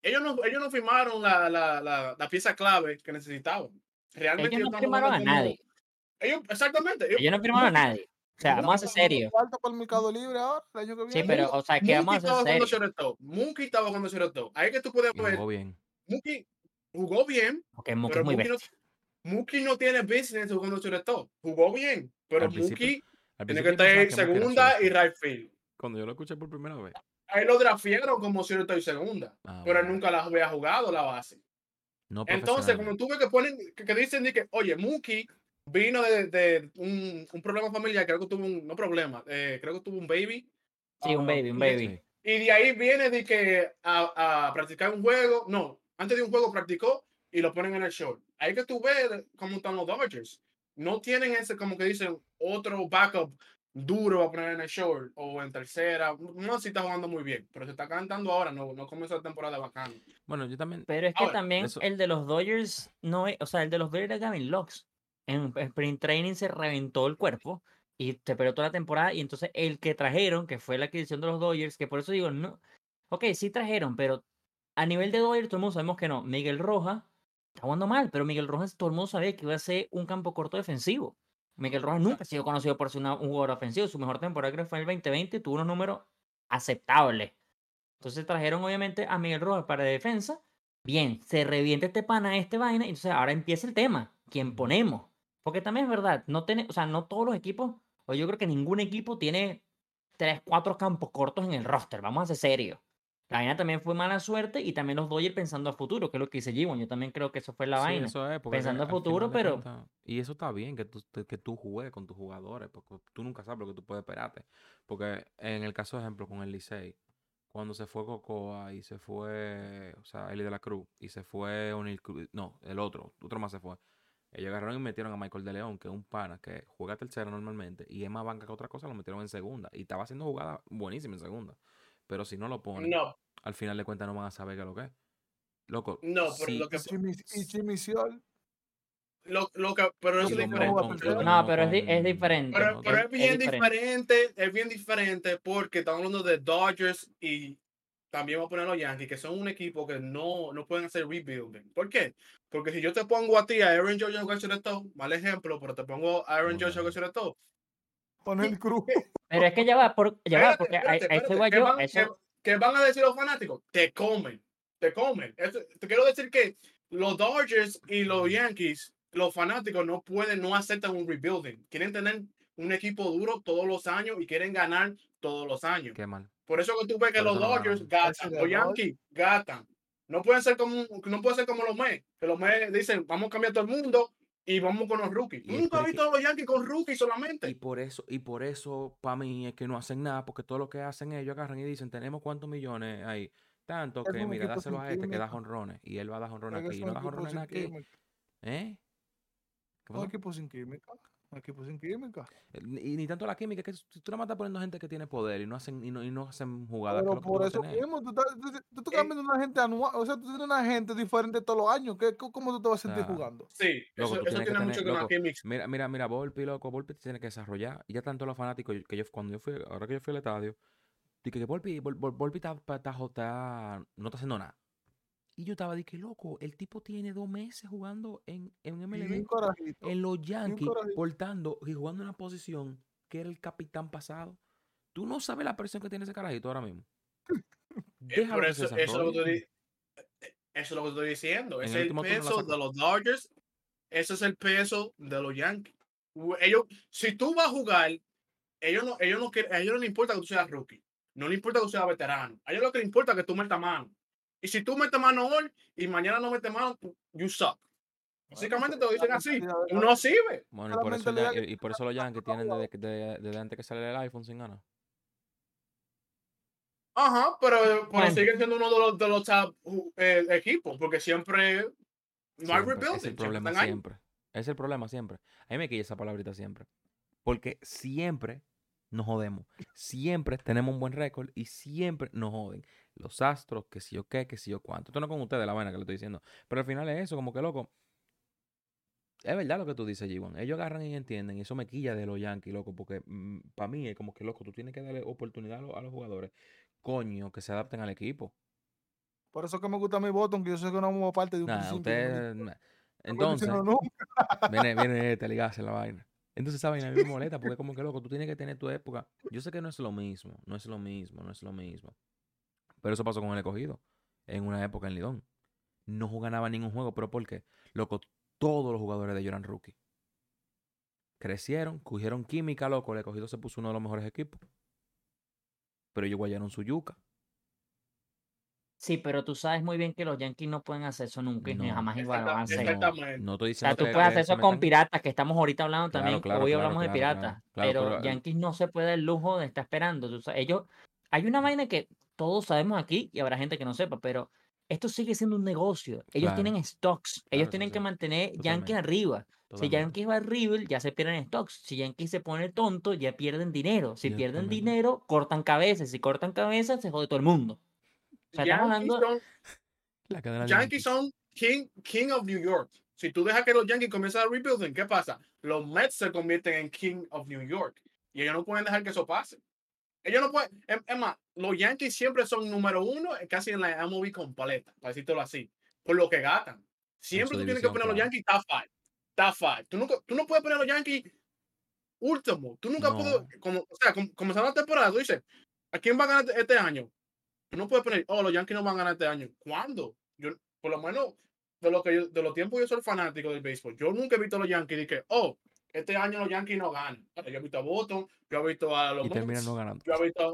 ellos no, ellos no firmaron la, la, la, la pieza clave que necesitaban. Realmente Ellos no firmaron a como- nadie. Ellos, exactamente. Ellos, Ellos no firmaron a nadie. O sea, vamos a ser serios. Falta para el mercado libre ahora, el año que viene. Sí, pero, o sea, que vamos a Mookie estaba ser jugando serios. shortstop. Mookie estaba jugando shortstop. Ahí que tú puedes ver, jugó bien. Mookie jugó bien, Mookie pero muy Mookie no. Mookie no tiene business jugando shortstop. Jugó bien, pero Al Mookie Al tiene que estar en que segunda y right field. Cuando yo lo escuché por primera vez. Ahí lo draftearon como shortstop y segunda, Ah, pero él bueno. nunca la había jugado la base. No Entonces, como tú ves que ponen, que, que dicen que, oye, Mookie vino de, de un, un problema familiar, creo que tuvo un, no problema, eh, creo que tuvo un baby. Sí, un ah, baby, un baby. Y de ahí viene de que a, a practicar un juego, no, antes de un juego practicó y lo ponen en el short. Ahí que tú ves cómo están los Dodgers. No tienen ese, como que dicen, otro backup duro a poner en el short o en tercera. No, si está jugando muy bien, pero se está cantando ahora, no, no comenzó la temporada bacana. Bueno, yo también. Pero es que Ahora, también eso- el de los Dodgers no es, o sea, el de los Dodgers era Gavin Lux. En sprint training se reventó el cuerpo y se perdió toda la temporada. Y entonces el que trajeron, que fue la adquisición de los Dodgers, que por eso digo, no. Ok, sí trajeron, pero a nivel de Dodgers todo el mundo sabemos que no. Miguel Rojas está jugando mal, pero Miguel Rojas todo el mundo sabía que iba a ser un campo corto defensivo. Miguel Rojas nunca ha sido conocido por ser una- un jugador ofensivo. Su mejor temporada creo que fue el 2020 tuvo unos números aceptables. Entonces trajeron obviamente a Miguel Rojas para defensa. Bien, se revienta este pana, este vaina, y entonces ahora empieza el tema. ¿Quién ponemos? Porque también es verdad, no tiene, o sea, no todos los equipos, o yo creo que ningún equipo tiene tres, cuatro campos cortos en el roster. Vamos a ser serios. La vaina también fue mala suerte y también los Dodgers pensando a futuro, que es lo que dice G1. Yo también creo que eso fue la Sí, vaina. eso es, Pensando al a futuro, pero- y eso está bien, que tú, que tú juegues con tus jugadores, porque tú nunca sabes lo que tú puedes esperarte. Porque en el caso, de ejemplo, con el Licey, cuando se fue Cocoa y se fue, o sea, Eli de la Cruz, y se fue O'Neal Cruz, no, el otro, otro más se fue. Ellos agarraron y metieron a Michael de León, que es un pana que juega tercera normalmente, y es más banca que otra cosa, lo metieron en segunda. Y estaba haciendo jugadas buenísimas en segunda. Pero si no lo ponen, No, al final de cuentas no van a saber qué es lo que es. Loco, no, pero sí, lo que, Y Jimmy, y Jimmy Siol, lo, lo que, pero es diferente. No, pero es, di- es diferente. Pero, es es bien diferente. diferente. es bien diferente porque estamos hablando de Dodgers y también voy a poner los Yankees, que son un equipo que no, no pueden hacer rebuilding. ¿Por qué? Porque si yo te pongo a ti a Aaron George a jugar shortstop, mal ejemplo, pero te pongo a Aaron George a shortstop, con el cruz. Pero es que ya va, por, ya va, porque a, espérate, a eso espérate, iba ¿qué yo. van- Eso, qué- qué van a decir los fanáticos? Te comen, te comen. Eso- te quiero decir que los Dodgers y los Yankees, los fanáticos no pueden, no aceptan un rebuilding. Quieren tener un equipo duro todos los años y quieren ganar todos los años. qué mal. Por eso que tú ves que los no Dodgers gatan, los. Yankees gatan. No pueden ser como no pueden ser como los Mets, que los Mets dicen, vamos a cambiar todo el mundo y vamos con los rookies. Y es Nunca he visto a los Yankees con rookies Y solamente. por eso, y por eso, para mí, es que no hacen nada, porque todo lo que hacen ellos agarran y dicen, tenemos cuántos millones ahí. Tanto Es que, un mira, equipo dáselo a este que da jonrones. Y él va a dar jonrones aquí. Y no da jonrones aquí. ¿Eh? ¿Qué Son pasó? equipos sin química. Equipo sin química. Y ni tanto la química, que tú, nada más estás poniendo gente que tiene poder y no hacen, y no, y no hacen jugadas. Pero por eso mismo, tú estás, tú, tú estás Eh, cambiando una gente anual, o sea, tú tienes una gente diferente todos los años. ¿qué, cómo- ¿Cómo tú te vas a sentir sea, jugando? Sí, Loco, eso, eso tiene mucho tener- que ver con la química. Mira, mira, mira, Volpi, loco, Volpi te tiene que desarrollar. Y ya tanto los fanáticos que yo, cuando yo fui, ahora que yo fui al estadio, dije que Volpi, Vol- Vol- Volpi está, está, está- está- no está haciendo nada. Y yo estaba, dije, loco, el tipo tiene dos meses jugando en, en MLB, corajito. en los Yankees, portando y jugando en una posición que era el capitán pasado. Tú no sabes la presión que tiene ese carajito ahora mismo. Déjalo que eso, es lo que estoy, eso es lo que estoy diciendo. En Es el peso de los Dodgers. Ese es el peso de los Yankees. Ellos, si tú vas a jugar, ellos no, ellos no quieren, a ellos no les importa que tú seas rookie. No les importa que tú seas veterano. A ellos lo que les importa es que tú metas mano. Y si tú metes mano hoy y mañana no metes mano, tú- you suck. Básicamente te lo dicen así. Tú no sirve. Bueno, y por, eso, ya- que y, y por eso los Yankees tienen desde, antes que sale el iPhone sin ganas. Ajá, pero, pero Bueno. siguen siendo uno de los, de los top eh, equipos, porque siempre no hay Siempre, rebuilding. Es el siempre problema están ahí. siempre. Es el problema siempre. A mí me quilla esa palabrita siempre. Porque siempre nos jodemos. Siempre tenemos un buen récord y siempre nos joden. Los astros, que si yo qué, que si yo cuánto. Esto no es con ustedes la vaina que le estoy diciendo. Pero al final es eso, como que loco. Es verdad lo que tú dices, G1. Ellos agarran y entienden. Y eso me quilla de los Yankees, loco. Porque para mí es como que, loco, tú tienes que darle oportunidad a los, a los jugadores. Coño, que se adapten al equipo. Por eso que me gusta mi botón, que yo sé que no somos parte de un Nah, nah. Entonces, Entonces. viene, viene este ligarse la vaina. Entonces vaina a mí me molesta porque como que loco, tú tienes que tener tu época. Yo sé que no es lo mismo, no es lo mismo, no es lo mismo. Pero eso pasó con el escogido en una época en Lidón. No ganaba ningún juego, pero ¿por qué? Loco, todos los jugadores de ellos rookie. Crecieron, cogieron química, loco, el escogido se puso uno de los mejores equipos. Pero ellos guayaron su yuca. Sí, pero tú sabes muy bien que los Yankees no pueden hacer eso nunca y No. jamás igual lo van a hacer. Exacta- O Exactamente. No estoy sea, tú que- puedes hacer eso con piratas, que estamos ahorita hablando Claro, también. claro, Hoy claro, hablamos de piratas, claro, pero pero, eh, Yankees no se puede dar el lujo de estar esperando. tú sabes, ellos, hay una vaina que todos sabemos aquí y habrá gente que no sepa, pero esto sigue siendo un negocio. Ellos Claro. tienen stocks, ellos tienen sí, que mantener Yankees totalmente, arriba. Si. Yankees va arriba, ya se pierden stocks. Si Yankees se pone tonto, ya pierden dinero. Si pierden dinero, cortan cabezas. Si cortan cabezas, se jode todo el mundo. O sea, Yankees son, La cadena Yankees son king, king of New York. Si tú dejas que los Yankees comiencen a rebuilding, ¿qué pasa? Los Mets se convierten en king of New York. Y ellos no pueden dejar que eso pase. Ellos no pueden. Es, es más, los Yankees siempre son número uno casi en la MLB completa, para decírtelo así, por lo que gastan. Siempre tú tienes que poner a los. Yankees top five. Top five. Tú, nunca, tú no puedes poner a los Yankees último. Tú nunca No. puedes. Como, o sea, com- comenzando la temporada, tú dices, ¿a quién va a ganar este- este año? Tú no puedes poner, oh, los Yankees no van a ganar este año. ¿Cuándo? Yo, por lo menos, de, lo que yo- de los tiempos yo soy fanático del béisbol, yo nunca he visto a los Yankees y que, oh, este año los Yankees no ganan. Yo he visto a Boston, yo he visto a los Y terminan no ganando. yo he visto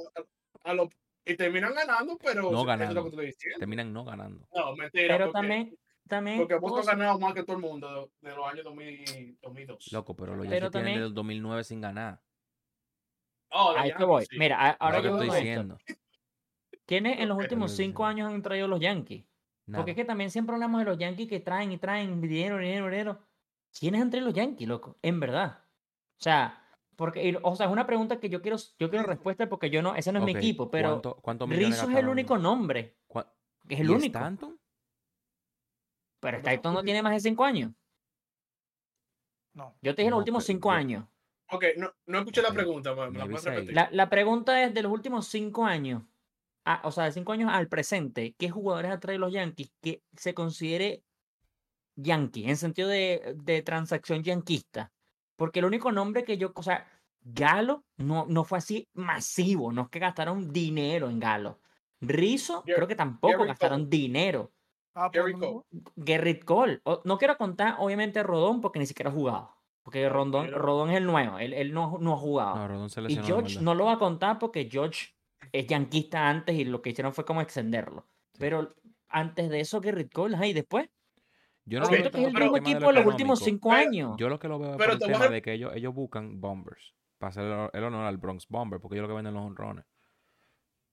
a, a los... Y terminan ganando, pero No eso es lo ganando. que estoy diciendo. Terminan no ganando. No, mentira. Pero porque, también, también. porque Boston ha ganado más que todo el mundo de, de los años 2000, 2002. Loco, pero los Yankees tienen desde el 2009 sin ganar. Oh, los A esto Yankees, voy. sí. Mira, ahora yo estoy digo esto. ¿Quiénes en los últimos cinco años han traído los Yankees? Nada. Porque es que también siempre hablamos de los Yankees que traen y traen dinero, dinero, dinero. ¿Quiénes han traído los Yankees, loco? En verdad. O sea, porque, y- o sea, es una pregunta que yo quiero, yo quiero respuesta porque yo no, ese no es mi equipo, pero ¿cuánto- ¿Cuántos millones Rizzo es el único nombre, ¿Cuá- que es el ¿Y único. Stanton? Pero ¿Cuánto Stanton no fue? tiene más de cinco años. No. Yo te dije los No, últimos pero cinco años. Ok, no, no escuché la pregunta, ¿me me la maybe puedes seis. repetir? La, la pregunta es de los últimos cinco años, ah, o sea, de cinco años al presente, ¿qué jugadores ha traído los Yankees que se considere Yankee, en sentido de, de transacción yanquista? Porque el único nombre que yo, o sea, Galo no, no fue así masivo, no es que gastaron dinero en Galo. Rizzo, creo que tampoco gastaron Cole. dinero. Ah, pues Gary no. Cole. Gerrit Cole, o- no quiero contar obviamente a Rodón porque ni siquiera ha jugado. Porque Rondón, Pero- Rodón es el nuevo, él, él no, no ha jugado. No, Rodón se Y. George no lo va a contar porque George es yanquista antes y lo que hicieron fue como extenderlo. Pero antes de eso, Gerrit Cole, y después. Yo no Ok, lo Siento veo que es el mismo de equipo lo de los últimos cinco Pero- años. Yo lo que lo veo es Pero por el a tema de que ellos, ellos buscan bombers para hacer el, honor al Bronx Bomber, porque ellos lo que venden los honrones.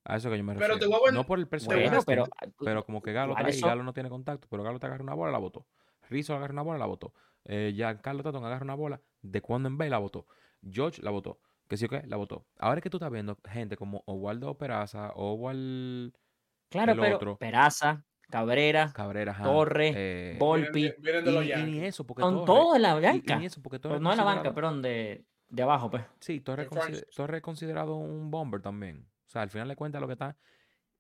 A eso que yo me Pero refiero. te voy a No por el personaje, Bueno, pero, pero como que Galo ¿cuáles está ahí, son? Galo no tiene contacto, pero Galo te agarra una bola y la botó. Rizzo agarra una bola, la votó. Eh, Giancarlo Tatum agarra una bola, de cuando en B la votó. George la votó. Que sí o qué, la votó. Ahora es que tú estás viendo gente como Oswaldo Peraza, Oswald Claro, el pero otro. Peraza, Cabrera, Cabrera, ajá, Torres, eh, Volpi, Vienen de, vienen de y, y ni eso, porque son Torres- todos de la y- y banca. ni eso, porque Pues no de la banca, perdón, de, de abajo, pues. Sí, Torres, De consider-. Torres es considerado un bomber también. O sea, al final de cuentas lo que está,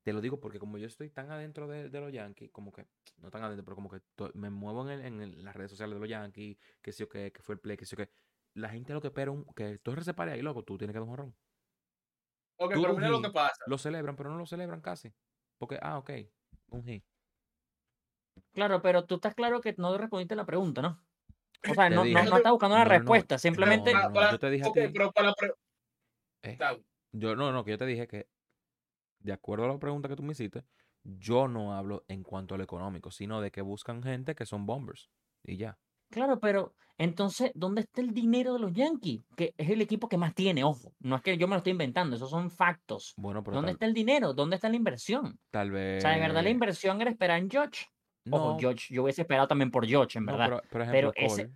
te lo digo porque como yo estoy tan adentro de, de los Yankees, como que, no tan adentro, pero como que to- me muevo en, el- en el- las redes sociales de los Yankees, que sí o qué, que fue el play, que sí o qué. La gente lo que espera un, que Torres se pare ahí, loco, tú tienes que dar un jonrón. Ok, Tú, pero mira lo que pasa. Lo celebran, pero no lo celebran casi. Porque, ah, ok, un hit. Claro, pero tú estás claro que no respondiste la pregunta, ¿no? O sea, no, no, no estás buscando una No, no, no, respuesta, simplemente... no, Para- no, para- yo te dije a ok, ti. pero para la pre- Eh, Yo, no, no, que yo te dije que, de acuerdo a la pregunta que tú me hiciste, yo no hablo en cuanto a lo económico, sino de que buscan gente que son bombers. Y ya. Claro, pero entonces, ¿dónde está el dinero de los Yankees? Que es el equipo que más tiene, ojo. No es que yo me lo estoy inventando, esos son factos. Bueno, pero ¿Dónde tal, está el dinero? ¿Dónde está la inversión? tal vez. O sea, de verdad la inversión era esperar en George. Ojo, No, George, yo hubiese esperado también por George, en no, verdad. pero, por Pero ejemplo, ese- Cole.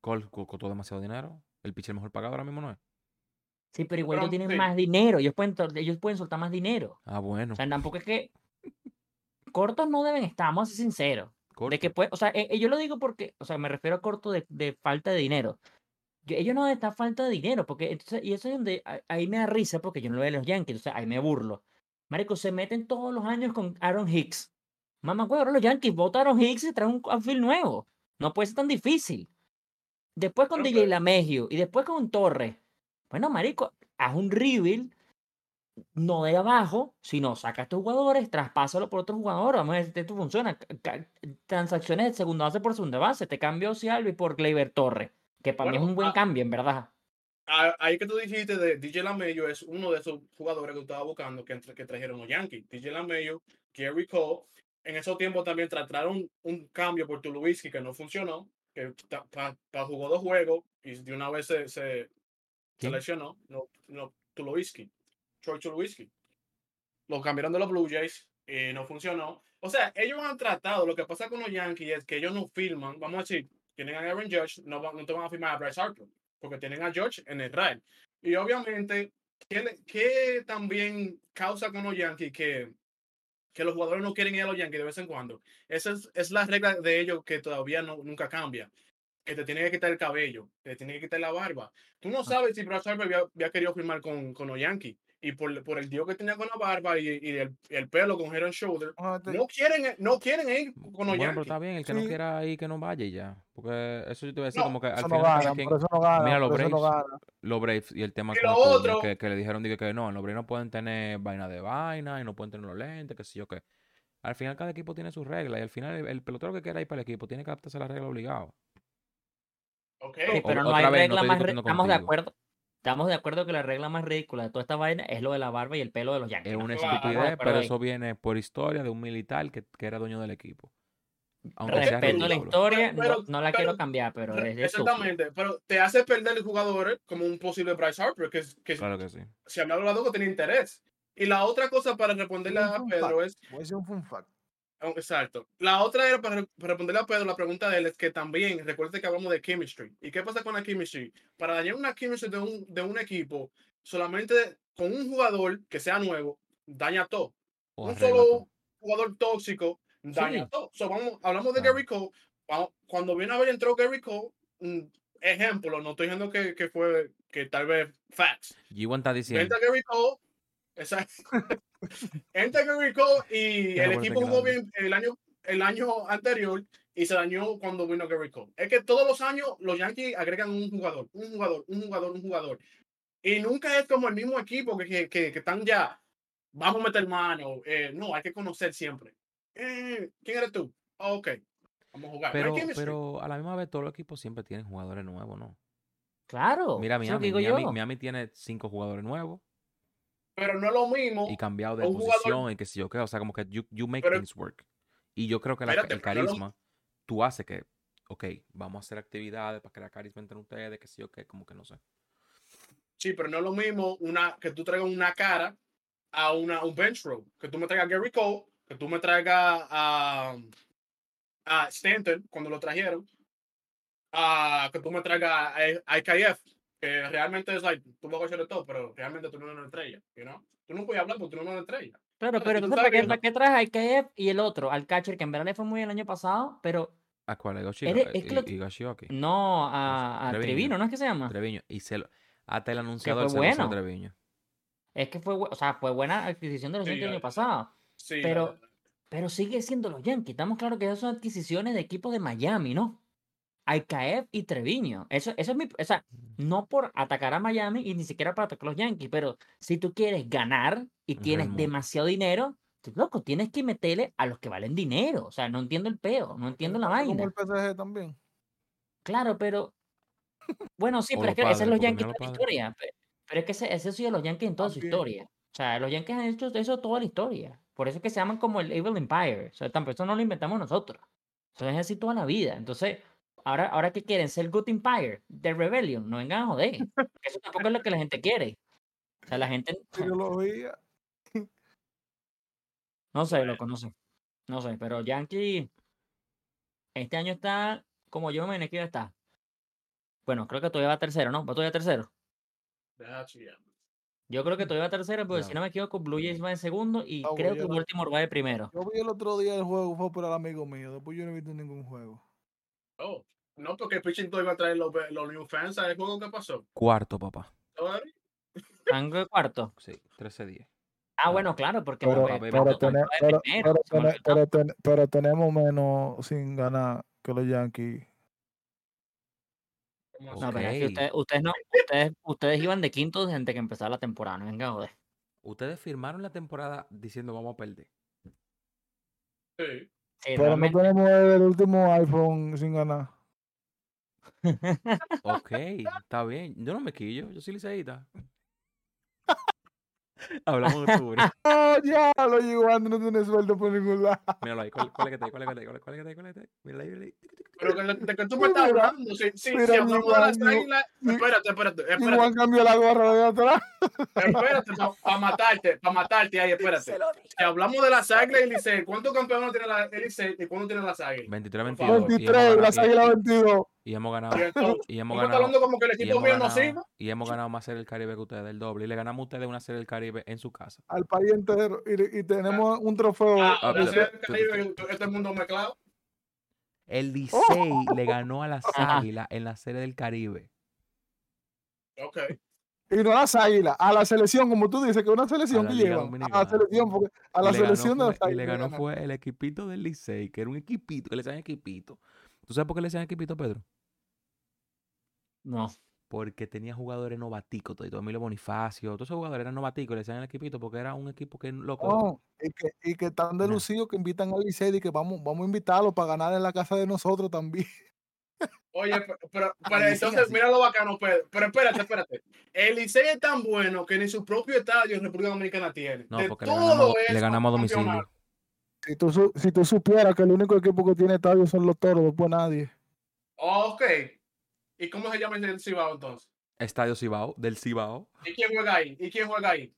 Cole co- costó demasiado dinero. El pitcher mejor pagado ahora mismo no es. Sí, pero igual Pero, ellos tienen sí. más dinero. Ellos pueden, ellos pueden soltar más dinero. Ah, bueno. O sea, tampoco es que cortos no deben estar, vamos a ser sinceros. De que puede, o sea, eh, eh, yo lo digo porque, o sea, me refiero a corto de, de falta de dinero. Yo- ellos no están falta de dinero, porque entonces, y eso es donde a- ahí me da risa, porque yo no lo veo a los Yankees, o sea, ahí me burlo. Marico, se meten todos los años con Aaron Hicks. Mamá, güey, ahora los Yankees votan a Aaron Hicks y traen un outfield nuevo. No puede ser tan difícil. Después con No, DJ pero- Lamegio y después con Torres. Bueno, marico, haz un rebuild, no de abajo, sino saca a estos jugadores, traspásalo por otro jugador. Vamos a ver si esto funciona. Transacciones de segunda base por segunda base. Te cambio Albi por Gleyber Torres, que para mí Bueno, es un buen ah, cambio, en verdad. Ah, Ahí que tú dijiste de DJ LaMayo es uno de esos jugadores que tú estabas buscando que, que trajeron los Yankees. DJ LaMayo, Gary Cole. En esos tiempos también trataron un cambio por Tulowitzki que no funcionó. Que ta- pa- pa- jugó dos juegos y de una vez se, se, se lesionó. No, no, Tulowitzki. Troy Tulowitzki. Lo cambiaron de los Blue Jays y no funcionó. O sea, ellos han tratado. Lo que pasa con los Yankees es que ellos no firman. Vamos a decir, tienen a Aaron Judge, no, no te van a firmar a Bryce Harper porque tienen a George en el RAI. Y obviamente, ¿qué, qué también causa con los Yankees que, que los jugadores no quieren ir a los Yankees de vez en cuando? Esa es, es la regla de ellos que todavía no, nunca cambia. Que te tienen que quitar el cabello, que te tienen que quitar la barba. Tú no sabes si Bryce Harper había, había querido firmar con, con los Yankees. Y por, por el tío que tenía con la barba y, y el, el pelo con head and shoulder, Ah, te- no quieren, no quieren ir con los Bueno, pero está bien, el que no quiera ir, que no vaya y ya. Porque eso yo te voy a decir No, como que al no final quien- por eso no ganan, Mira, los no Braves, los Braves y el tema Y con lo Acuña, otro- que, que le dijeron dije, que no, los Braves no pueden tener vaina de vaina y no pueden tener los lentes, que sé yo qué. Al final cada equipo tiene sus reglas y al final el, el pelotero que quiera ir para el equipo tiene que adaptarse a las reglas obligado. Ok. Sí, o- pero no otra hay vez, no regla estoy más. re- Estamos de acuerdo. Estamos de acuerdo que la regla más ridícula de toda esta vaina es lo de la barba y el pelo de los Yankees. Es una estupidez, pero eso viene por historia de un militar que, que era dueño del equipo. Aunque sea Respeto la historia, Pero- no, no la pero- quiero cambiar, pero es estúpido. Exactamente, pero te hace perder el jugador como un posible Bryce Harper, que, es- que Claro que sí. se había hablado que tenía interés. Y la otra cosa para responderle a Pedro fact. es, Voy a decir un fun fact. Oh, exacto, la otra era para, re- para responderle a Pedro, la pregunta de él es que también, recuerde que hablamos de chemistry. ¿Y qué pasa con la chemistry? Para dañar una chemistry de un, de un equipo, solamente con un jugador que sea nuevo, daña todo. O un solo jugador tóxico daña Sí. todo. So, vamos, hablamos de Claro. Gary Cole. vamos- cuando viene a ver entró Gary Cole, mm, ejemplo, no estoy diciendo que, que fue que tal vez facts. G1 está diciendo. Entra Gary Cole, exacto. entra Gary Cole y el equipo jugó bien el año, el año anterior y se dañó cuando vino Gary Cole. Es que todos los años los Yankees agregan un jugador, un jugador, un jugador, un jugador. Y nunca es como el mismo equipo que, que, que, que están ya, vamos a meter mano. eh, no, hay que conocer siempre. Eh, ¿Quién eres tú? Ah, ok, vamos a jugar. Pero, pero a la misma vez todos los equipos siempre tienen jugadores nuevos, ¿no? Claro. Mira Miami, digo Miami, yo. Miami tiene cinco jugadores nuevos Pero no es lo mismo. y cambiado de jugador- posición y que sé yo qué, o sea, como que you, you make Pero- things work. Y yo creo que la- Espérate, el no carisma, tú haces que, ok, vamos a hacer actividades para crear carisma entre ustedes, que sé yo qué, como que no sé. Sí, pero no es lo mismo una, que tú traigas una cara a una, un bench row. Que tú me traigas a Gary Cole, que tú me traigas a, a Stanton cuando lo trajeron, a que tú me traigas a, a IKF, que realmente es like, tú vas a hacer todo, pero realmente tú no eres una estrella, you know? Tú no puedes hablar porque tú no eres una estrella. Claro, Claro, pero tú entonces, sabes ¿para qué, que para qué traes a IKF y el otro, al catcher, que en verdad le fue muy bien el año pasado, pero ¿A cuál? ¿A Yoshi- Eres- a- es que lo y- que- y Yoshioki? no a, a Treviño. Trevino, ¿no es que se llama? Treviño. Y se lo, hasta el anunciador fue se lo hizo a bueno. Treviño. Es que fue, o sea, fue buena adquisición de los Sí, Yankees el año pasado, Sí, Pero- pero sigue siendo los Yankees. Estamos claros que esas son adquisiciones de equipos de Miami, ¿no? IKF y Treviño. Eso, eso es mi, o sea, no por atacar a Miami y ni siquiera para atacar a los Yankees, pero si tú quieres ganar y tienes demasiado dinero, tú, loco, tienes que meterle a los que valen dinero. O sea, no entiendo el peo, no entiendo la Como vaina. el PSG también. Claro, pero. Bueno, sí, pero es que ese es padres, los Yankees toda la historia. pe- Pero es que ese, ese ha sido los Yankees en toda su historia. O sea, los Yankees han hecho eso toda la historia. Por eso es que se llaman como el Evil Empire. O sea, tampoco eso no lo inventamos nosotros. Eso es así toda la vida. Entonces, ahora, ahora que quieren ser Good Empire, The Rebellion, no vengan a joder. Eso tampoco es lo que la gente quiere. O sea, la gente. Ideología. No sé, loco, no sé. No sé, pero Yankee este año está como yo me que estar. Bueno, creo que todavía va tercero, ¿no? ¿Va todavía tercero? Yo creo que todavía va tercero, porque si no me equivoco, Blue Jays va en segundo y Ah, creo que yo- Baltimore va de primero. Yo vi el otro día el juego, fue por el amigo mío. Después yo no he visto ningún juego. Oh, no, porque el pitching iba a traer los, los new fans al juego que pasó. Cuarto, papá. Ángulo de cuarto. Sí, 13-10. Ah, Ah, bueno, claro, porque Pero, pero Mbappé tene- va de pero- primero, pero ten- tenemos menos sin ganar que los Yankees. ¿Cómo No, pero es que ustedes, ustedes no, ustedes, ustedes iban de quinto desde que empezara la temporada, no venga joder. Ustedes firmaron la temporada diciendo vamos a perder. Sí. Sí, Pero no realmente. tenemos el último iPhone sin ganar. Ok, está bien. Yo no me quillo, yo soy liceísta. Hablamos de octubre. ¡Oh, ya! Lo Igual no tiene sueldo por ningún lado. Míralo ahí, ¿cuál, cuál es que está ahí? ¿Cuál es que está ahí? ¿Cuál es que está ahí? ¿Cuál es que está ahí? Míralo ahí, míralo ahí. Pero que, de que tú me estás hablando, si, si, mira, si hablamos de las águilas, espérate, espérate, espérate, Igual cambió la gorra de atrás. espérate, para matarte, para matarte ahí, espérate. Si hablamos de las águilas y Licey, ¿cuántos campeones tiene la el Licey y cuándo tiene las águilas? 23, Por favor. 22. y hemos 23 y ganado- las águilas y- 22. Y hemos ganado. Y hemos ganado. hablando como que el Y equipo hemos, ganado, y hemos ganado más serie del Caribe que ustedes, del doble. Y le ganamos a ustedes una serie del Caribe en su casa. Al país entero. Y, y tenemos un trofeo. Ah, Ah, la pero- serie del Caribe, este mundo mezclado. El Licey le ganó a las. Águilas en la serie del Caribe. Ok. Y no a las águilas, a la selección, como tú dices, que es una selección que Liga llevan. A la selección, porque a Y la ganó selección de las Y le águilas. ganó fue el equipito del Licey, que era un equipito, que le decían equipito. ¿Tú sabes por qué le decían equipito, Pedro? No. Porque tenía jugadores novaticos, todo Emilio Bonifacio, todos esos jugadores eran novaticos, le decían el equipito porque era un equipo que loco. No, y que, y que tan Nah. delucidos que invitan al Licey y que vamos, vamos a invitarlos para ganar en la casa de nosotros también. Oye, pero, pero, entonces, mira lo bacano, Pedro. Pero espérate, espérate. El Licey es tan bueno que ni su propio estadio en República Dominicana tiene. No, De porque le todo ganamos, le ganamos a domicilio. tú, si tú supieras que el único equipo que tiene estadio son los toros, después nadie. Ok. ¿Y cómo se llama el Cibao entonces? Estadio Cibao, del Cibao. ¿Y quién juega ahí? ¿Y quién juega ahí?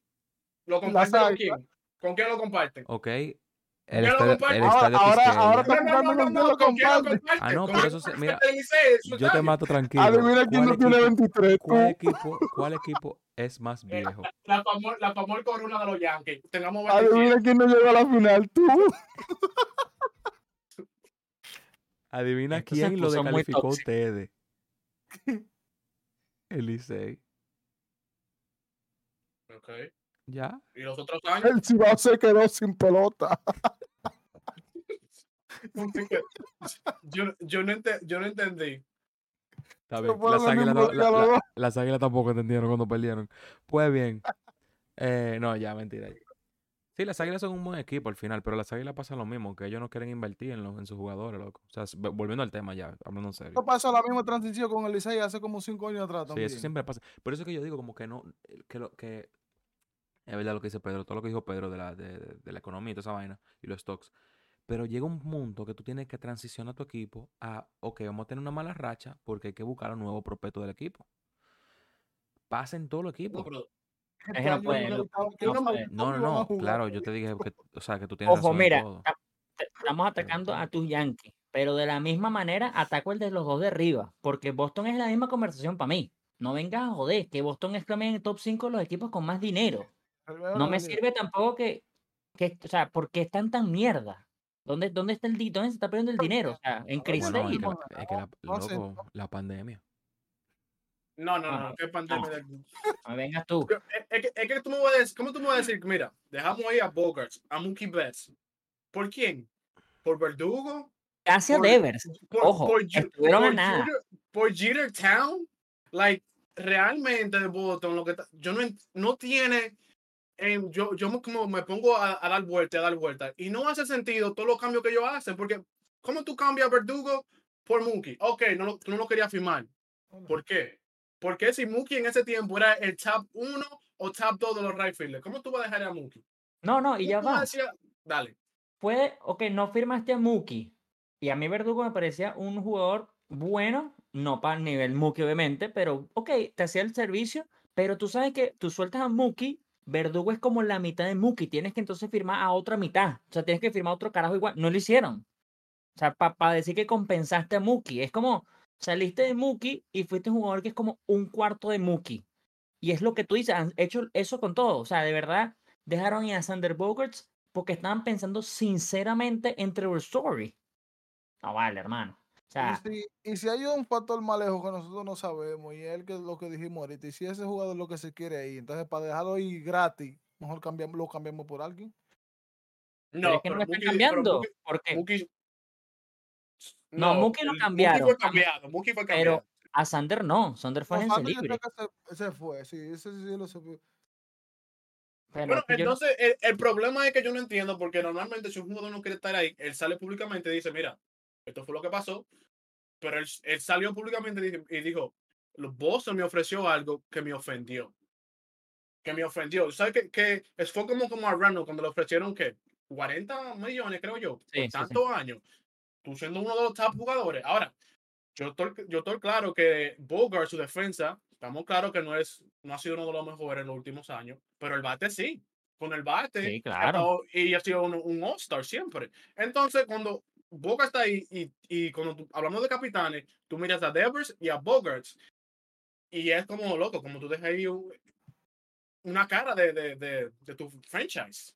¿Lo comparte con quién? ¿Con quién lo comparten? Ok. ¿Quién El lo estadio, el Ahora- estadio ahora- Quisqueya. ahora No, está- no, no, preguntando no, con quién no, lo. Ah, no, ¿Con pero quién eso se- mira, Yo te mato tranquilo. Adivina quién ¿Cuál no tiene equipo- 23. tú. ¿Cuál equipo, ¿Cuál equipo es más viejo? La famosa la famol corona de los Yankees. Tengamos 27. Adivina quién no llegó a la final. Tú. Adivina quién lo descalificó a ustedes. El Licey. Ok. ¿Ya? ¿Y los otros años? El Cibao se quedó sin pelota. yo, yo, no ente- yo no entendí. Está bien. Las águilas, la- la- dos. las águilas tampoco entendieron cuando perdieron. Pues bien. Eh, no, ya, mentira. Sí, las águilas son un buen equipo al final, pero las águilas pasa lo mismo, que ellos no quieren invertir en, los, en sus jugadores, loco. O sea, volviendo al tema ya, hablando en serio. Esto pasó la misma transición con el Licey hace como 5 años atrás Sí, también. eso siempre pasa. Por eso que yo digo como que no, eh, que lo que es verdad lo que dice Pedro, todo lo que dijo Pedro de la, de, de- de la economía y toda esa vaina y los stocks. Pero llega un punto que tú tienes que transicionar tu equipo a, ok, vamos a tener una mala racha porque hay que buscar un nuevo prospecto del equipo. Pasa en todo el equipo. No, pero Es que no no no- claro, yo te dije que, o sea, que tú tienes Ojo, razón en mira, todo. estamos atacando a tus Yankees. pero de la misma manera ataco el de los dos de arriba, porque Boston es la misma conversación para mí. No vengas a joder, que Boston es también el top 5 de los equipos con más dinero. No me sirve tampoco que, que o sea, ¿por qué están tan mierda? ¿Dónde, dónde está el dónde se está perdiendo el dinero? O sea, en crisis. Bueno, es que, es que la- loco, la pandemia. No, no, Ah, no, qué pandemia. de- no me vengas tú. Yo- Es, que, es que tú me vas a decir, ¿cómo tú me vas a decir? Mira, dejamos ahí a Bogarts, a Mookie Betts. ¿Por quién? ¿Por Verdugo? Casi por- Devers. ¿Por, Ojo, por, estuvieron nada. Jeter- ¿Por Jeter Town? Like, realmente Boston, lo que yo no, no tiene... em, yo, yo me, como me pongo a, a dar vuelta, a dar vuelta. Y no hace sentido todos los cambios que ellos hacen, porque ¿cómo tú cambias a Verdugo por Mookie? Ok, no, lo- tú no lo querías firmar. ¿Por qué? Porque si Mookie en ese tiempo era el top 1 o top 2 de los right fielders, ¿cómo tú vas a dejar a Mookie? No, no, y ya ¿Cómo va. Dale. Puede, ok, no firmaste a Mookie. Y a mí Verdugo me parecía un jugador bueno, no para el nivel Mookie, obviamente, pero ok, te hacía el servicio, pero tú sabes que tú sueltas a Mookie, Verdugo es como la mitad de Mookie, tienes que entonces firmar a otra mitad, o sea, tienes que firmar a otro carajo igual, no lo hicieron. O sea, para decir que compensaste a Mookie, es como saliste de Mookie y fuiste un jugador que es como un cuarto de Mookie. Y es lo que tú dices, han hecho eso con todo, o sea, de verdad, dejaron ir a Sander Bogarts porque estaban pensando sinceramente en Trevor Story. No vale, hermano. O sea, Y si, y si hay un factor más lejos que nosotros no sabemos, y es el que, lo que dijimos ahorita, y si ese jugador es lo que se quiere ir, entonces para dejarlo ir gratis, mejor cambiamos, lo cambiamos por alguien. pero No, es que no lo están cambiando. Mookie- porque Mookie- No, Mookie lo cambiaron, Mookie fue cambiado. Mookie fue pero cambiado. a Sander no. Sander fue No, agencia sé libre. que se, se fue, sí, ese sí lo supe. Pero Bueno, es que yo no- entonces el, el problema es que yo no entiendo porque normalmente si un jugador no quiere estar ahí, él sale públicamente y dice, mira, esto fue lo que pasó, pero él, él salió públicamente y dijo- "Los Boston me ofreció algo que me ofendió. Que me ofendió. ¿Sabes que, que es- fue como, como a Randall cuando le ofrecieron que 40 millones, creo yo, Sí, sí, por sí. tantos años. Tú siendo uno de los top jugadores. Ahora, yo estoy, yo estoy claro que Bogart, su defensa, estamos claros que no es, no ha sido uno de los mejores en los últimos años, pero el bate sí. Con el bate. Sí, ha claro. estado- y ha sido un, un All-Star siempre. Entonces, cuando Bogart está ahí y, y cuando tú- hablamos de capitanes, tú miras a Devers y a Bogart. Y es como loco, como tú dejas ahí un- una cara de, de, de, de tu franchise.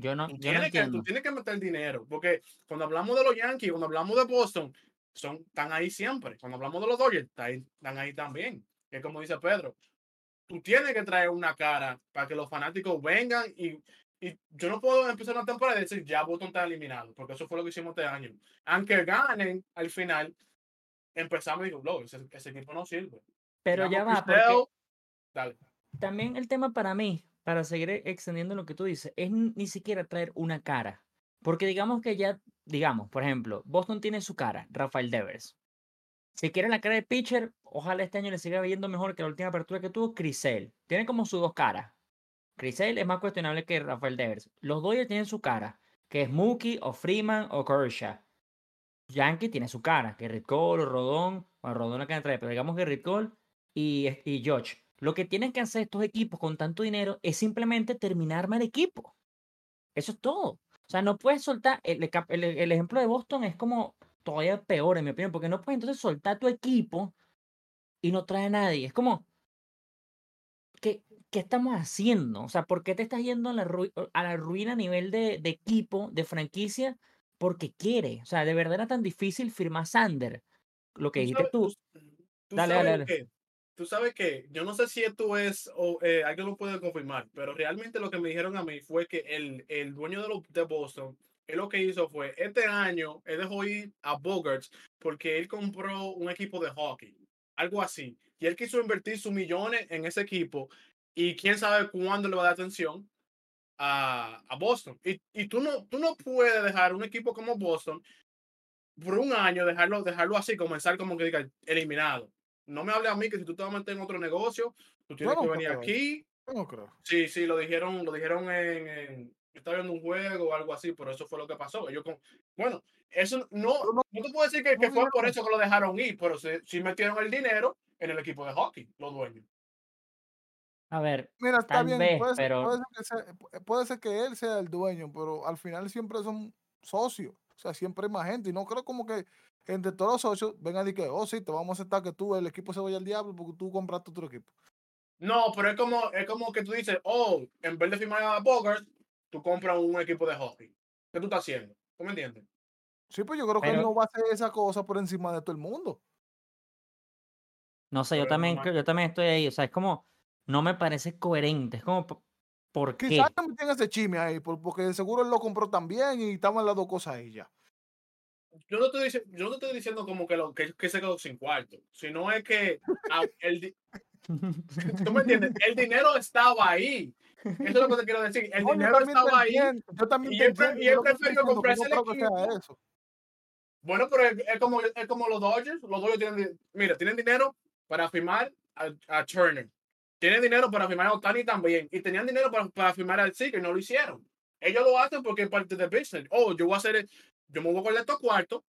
Yo no, Tú yo no tienes, que, tú tienes que meter dinero, porque cuando hablamos de los Yankees, cuando hablamos de Boston, son, están ahí siempre. Cuando hablamos de los Dodgers, están ahí, están ahí también. Que es como dice Pedro, tú tienes que traer una cara para que los fanáticos vengan y, y yo no puedo empezar una temporada y decir ya Boston está eliminado, porque eso fue lo que hicimos este año. Aunque ganen al final, empezamos y digo, "Loco, ese, ese equipo no sirve. Pero ya va, porque Dale. también el tema para mí, para seguir e- extendiendo lo que tú dices, es ni siquiera traer una cara. Porque digamos que ya, digamos, por ejemplo, Boston tiene su cara, Rafael Devers. Si quiere la cara de pitcher, ojalá este año le siga viendo mejor que la última apertura que tuvo Crisel. Tiene como sus dos caras. Crisel es más cuestionable que Rafael Devers. Los Dodgers tienen su cara, que es Mookie o Freeman o Kershaw. Yankee tiene su cara, que Rick Cole o Rodón, bueno, Rodón que trae, pero digamos que Rick Cole y, y George. Lo que tienen que hacer estos equipos con tanto dinero es simplemente terminar mal equipo. Eso es todo. O sea, no puedes soltar. El, el- el ejemplo de Boston es como todavía peor, en mi opinión, porque no puedes entonces soltar tu equipo y no trae a nadie. Es como. ¿Qué, qué estamos haciendo? O sea, ¿por qué te estás yendo a la, ru- a la ruina a nivel de, de equipo, de franquicia? Porque quiere. O sea, de verdad era tan difícil firmar Sander. Lo que dijiste tú. tú Dale, dale, dale. Tú sabes que yo no sé si esto es o eh, alguien lo puede confirmar, pero realmente lo que me dijeron a mí fue que el, el dueño de, los de Boston, él lo que hizo fue, este año, él dejó ir a Bogarts porque él compró un equipo de hockey, algo así, y él quiso invertir sus millones en ese equipo y quién sabe cuándo le va a dar atención a, a Boston. Y, y tú, no, tú no puedes dejar un equipo como Boston por un año, dejarlo, dejarlo así, comenzar como que diga eliminado. No me hable a mí que si tú te vas a meter en otro negocio, tú tienes no que venir creo. aquí. Yo no creo. Sí, sí, lo dijeron, lo dijeron en, en- yo estaba viendo un juego o algo así, pero eso fue lo que pasó. Ellos con, bueno, eso no, no- te puedo decir que, fue por eso que lo dejaron ir, pero sí, sí metieron el dinero en el equipo de hockey, los dueños. A ver, Mira, está Tal bien, vez, puede, ser, pero- puede ser que sea- puede ser que él sea el dueño, pero al final siempre son socios. O sea, siempre hay más gente. Y no creo como que entre todos los socios vengan y que, oh, sí, te vamos a aceptar que tú, el equipo se vaya al diablo porque tú compraste otro equipo. No, pero es como, es como que tú dices, oh, en vez de firmar a Bogart, tú compras un equipo de hockey. ¿Qué tú estás haciendo? ¿Tú me entiendes? Sí, pues yo creo que él no va a hacer esa cosa por encima de todo el mundo. No sé, yo también, yo también estoy ahí. O sea, es como, no me parece coherente. Es como, ¿por qué? Quizás también tiene ese chisme ahí, por- porque de seguro él lo compró también y estaban las dos cosas ahí ya. Yo no, estoy diciendo, yo no te estoy diciendo como que, lo, que, que se quedó sin cuarto, sino es que ah, el, ¿tú me entiendes? El dinero estaba ahí. Eso es lo que te quiero decir. El No, dinero estaba ahí. Yo también y él y él prefirió comprarse no el creo que sea equipo. eso. Bueno, pero es, es como, es como los Dodgers. Los Dodgers tienen, mira, tienen dinero para firmar a, a Turner. Tienen dinero para firmar a Otani también. Y tenían dinero para, para firmar al Seager y no lo hicieron. Ellos lo hacen porque es parte del business. Oh, yo voy a hacer, yo me voy a coger estos cuartos.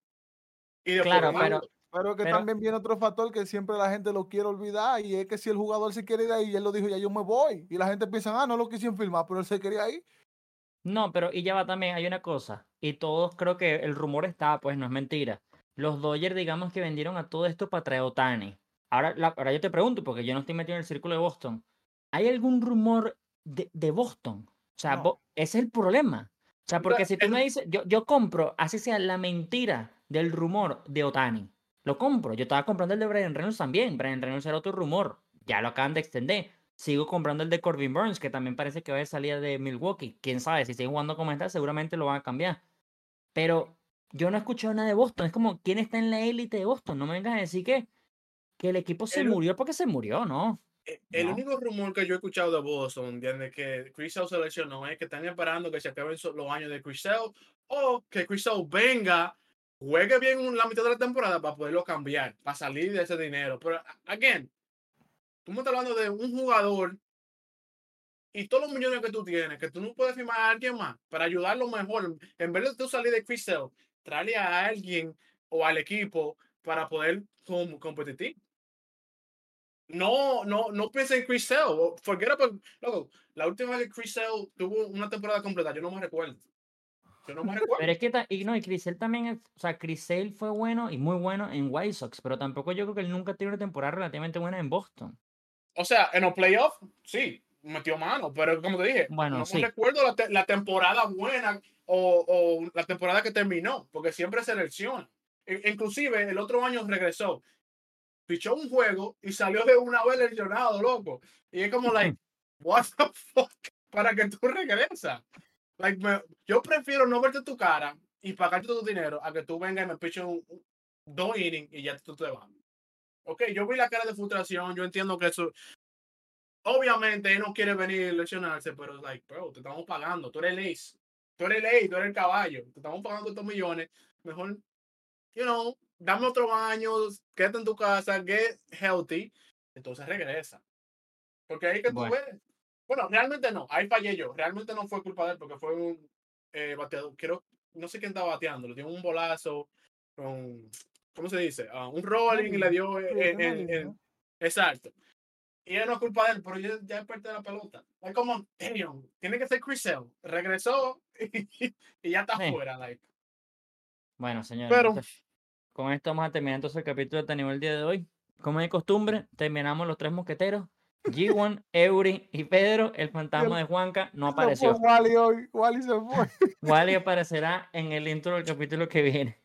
Y después Claro, pero. Pero que Pero- también viene otro factor que siempre la gente lo quiere olvidar y es que si el jugador se quiere ir ahí, él lo dijo, ya yo me voy. Y la gente piensa, ah, no lo quisieron filmar, pero él se quería ir. No, pero y ya va también, hay una cosa, y todos creo que el rumor está, pues no es mentira. Los Dodgers, digamos que vendieron a todo esto para traer a Otani. Ahora, la- ahora yo te pregunto, porque yo no estoy metido en el círculo de Boston. ¿Hay algún rumor de, de Boston? O sea, No. Bo- ese es el problema. O sea, porque si tú me dices, yo, yo compro, así sea la mentira del rumor de Otani. Lo compro. Yo estaba comprando el de Brian Reynolds también. Brian Reynolds era otro rumor. Ya lo acaban de extender. Sigo comprando el de Corbin Burns, que también parece que va a salir de Milwaukee. Quién sabe, si sigue jugando como está, seguramente lo van a cambiar. Pero yo no he escuchado nada de Boston. Es como, ¿quién está en la élite de Boston? No me vengas a decir que, que el equipo se El- murió porque se murió, ¿no? Eh, El No. único rumor que yo he escuchado de Boston, de que Chris Sale se lesionó, es que están esperando que se acaben los años de Chris Sale o que Chris Sale venga, juegue bien la mitad de la temporada para poderlo cambiar, para salir de ese dinero. Pero, again, tú me estás hablando de un jugador y todos los millones que tú tienes, que tú no puedes firmar a alguien más para ayudarlo mejor. En vez de tú salir de Chris Sale, tráele a alguien o al equipo para poder com- competir. No, no, no pienses en Chris Sale. Forget about, loco, la última vez que Chris Sale tuvo una temporada completa, yo no me recuerdo. Yo no me recuerdo. Pero es que, y no, y Crisel también, es- o sea, Crisel fue bueno y muy bueno en White Sox, pero tampoco yo creo que él nunca tiene una temporada relativamente buena en Boston. O sea, en los playoffs, sí, metió mano, pero como te dije, Bueno, no sí. me recuerdo la, te- la temporada buena o, o la temporada que terminó, porque siempre se selecciona. E- inclusive el otro año regresó, fichó un juego y salió de una vez lesionado, loco. Y es como, like, what the fuck, para que tú regresas. Like, me- yo prefiero no verte tu cara y pagarte tu dinero a que tú vengas y me piches un, un- dos innings y ya tú te vas. Ok, yo vi la cara de frustración, yo entiendo que eso, obviamente él no quiere venir a lesionarse, pero like, bro, te estamos pagando, tú eres el ace, tú eres ace, tú eres el caballo, te estamos pagando estos millones, mejor, you know, dame otro año, quédate en tu casa, get healthy, entonces regresa. Porque ahí que tú Bueno. ves. Bueno, realmente no, ahí fallé yo, realmente no fue culpa de él, porque fue un eh, bateador, creo, no sé quién estaba bateando, le dio un bolazo con, ¿cómo se dice? Ah, un rolling y le dio línea. en- Exacto. Y él no es culpa de él, pero ya, ya es parte de la pelota. Es como, damn, tiene que ser Chris Sale. Regresó y, ya está Sí. fuera. Like. Bueno, señores, Pero- entonces, con esto vamos a terminar entonces el capítulo de Tenemos el día de hoy. Como de costumbre, terminamos los tres mosqueteros. G1, Eury y Pedro, el fantasma de Juanca, no apareció. Wally hoy, Wally se fue. Wally aparecerá en el intro del capítulo que viene.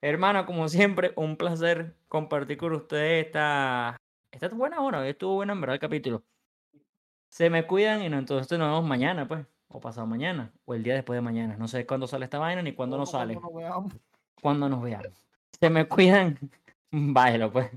Hermano, como siempre, un placer compartir con ustedes esta, esta buena hora. Hoy estuvo bueno en verdad el capítulo. Se me cuidan y no, entonces nos vemos mañana, pues. O pasado mañana. O el día después de mañana. No sé cuándo sale esta vaina ni cuándo nos Cuando sale. nos veamos. Cuando nos veamos. Se me cuidan. Bájelo, pues.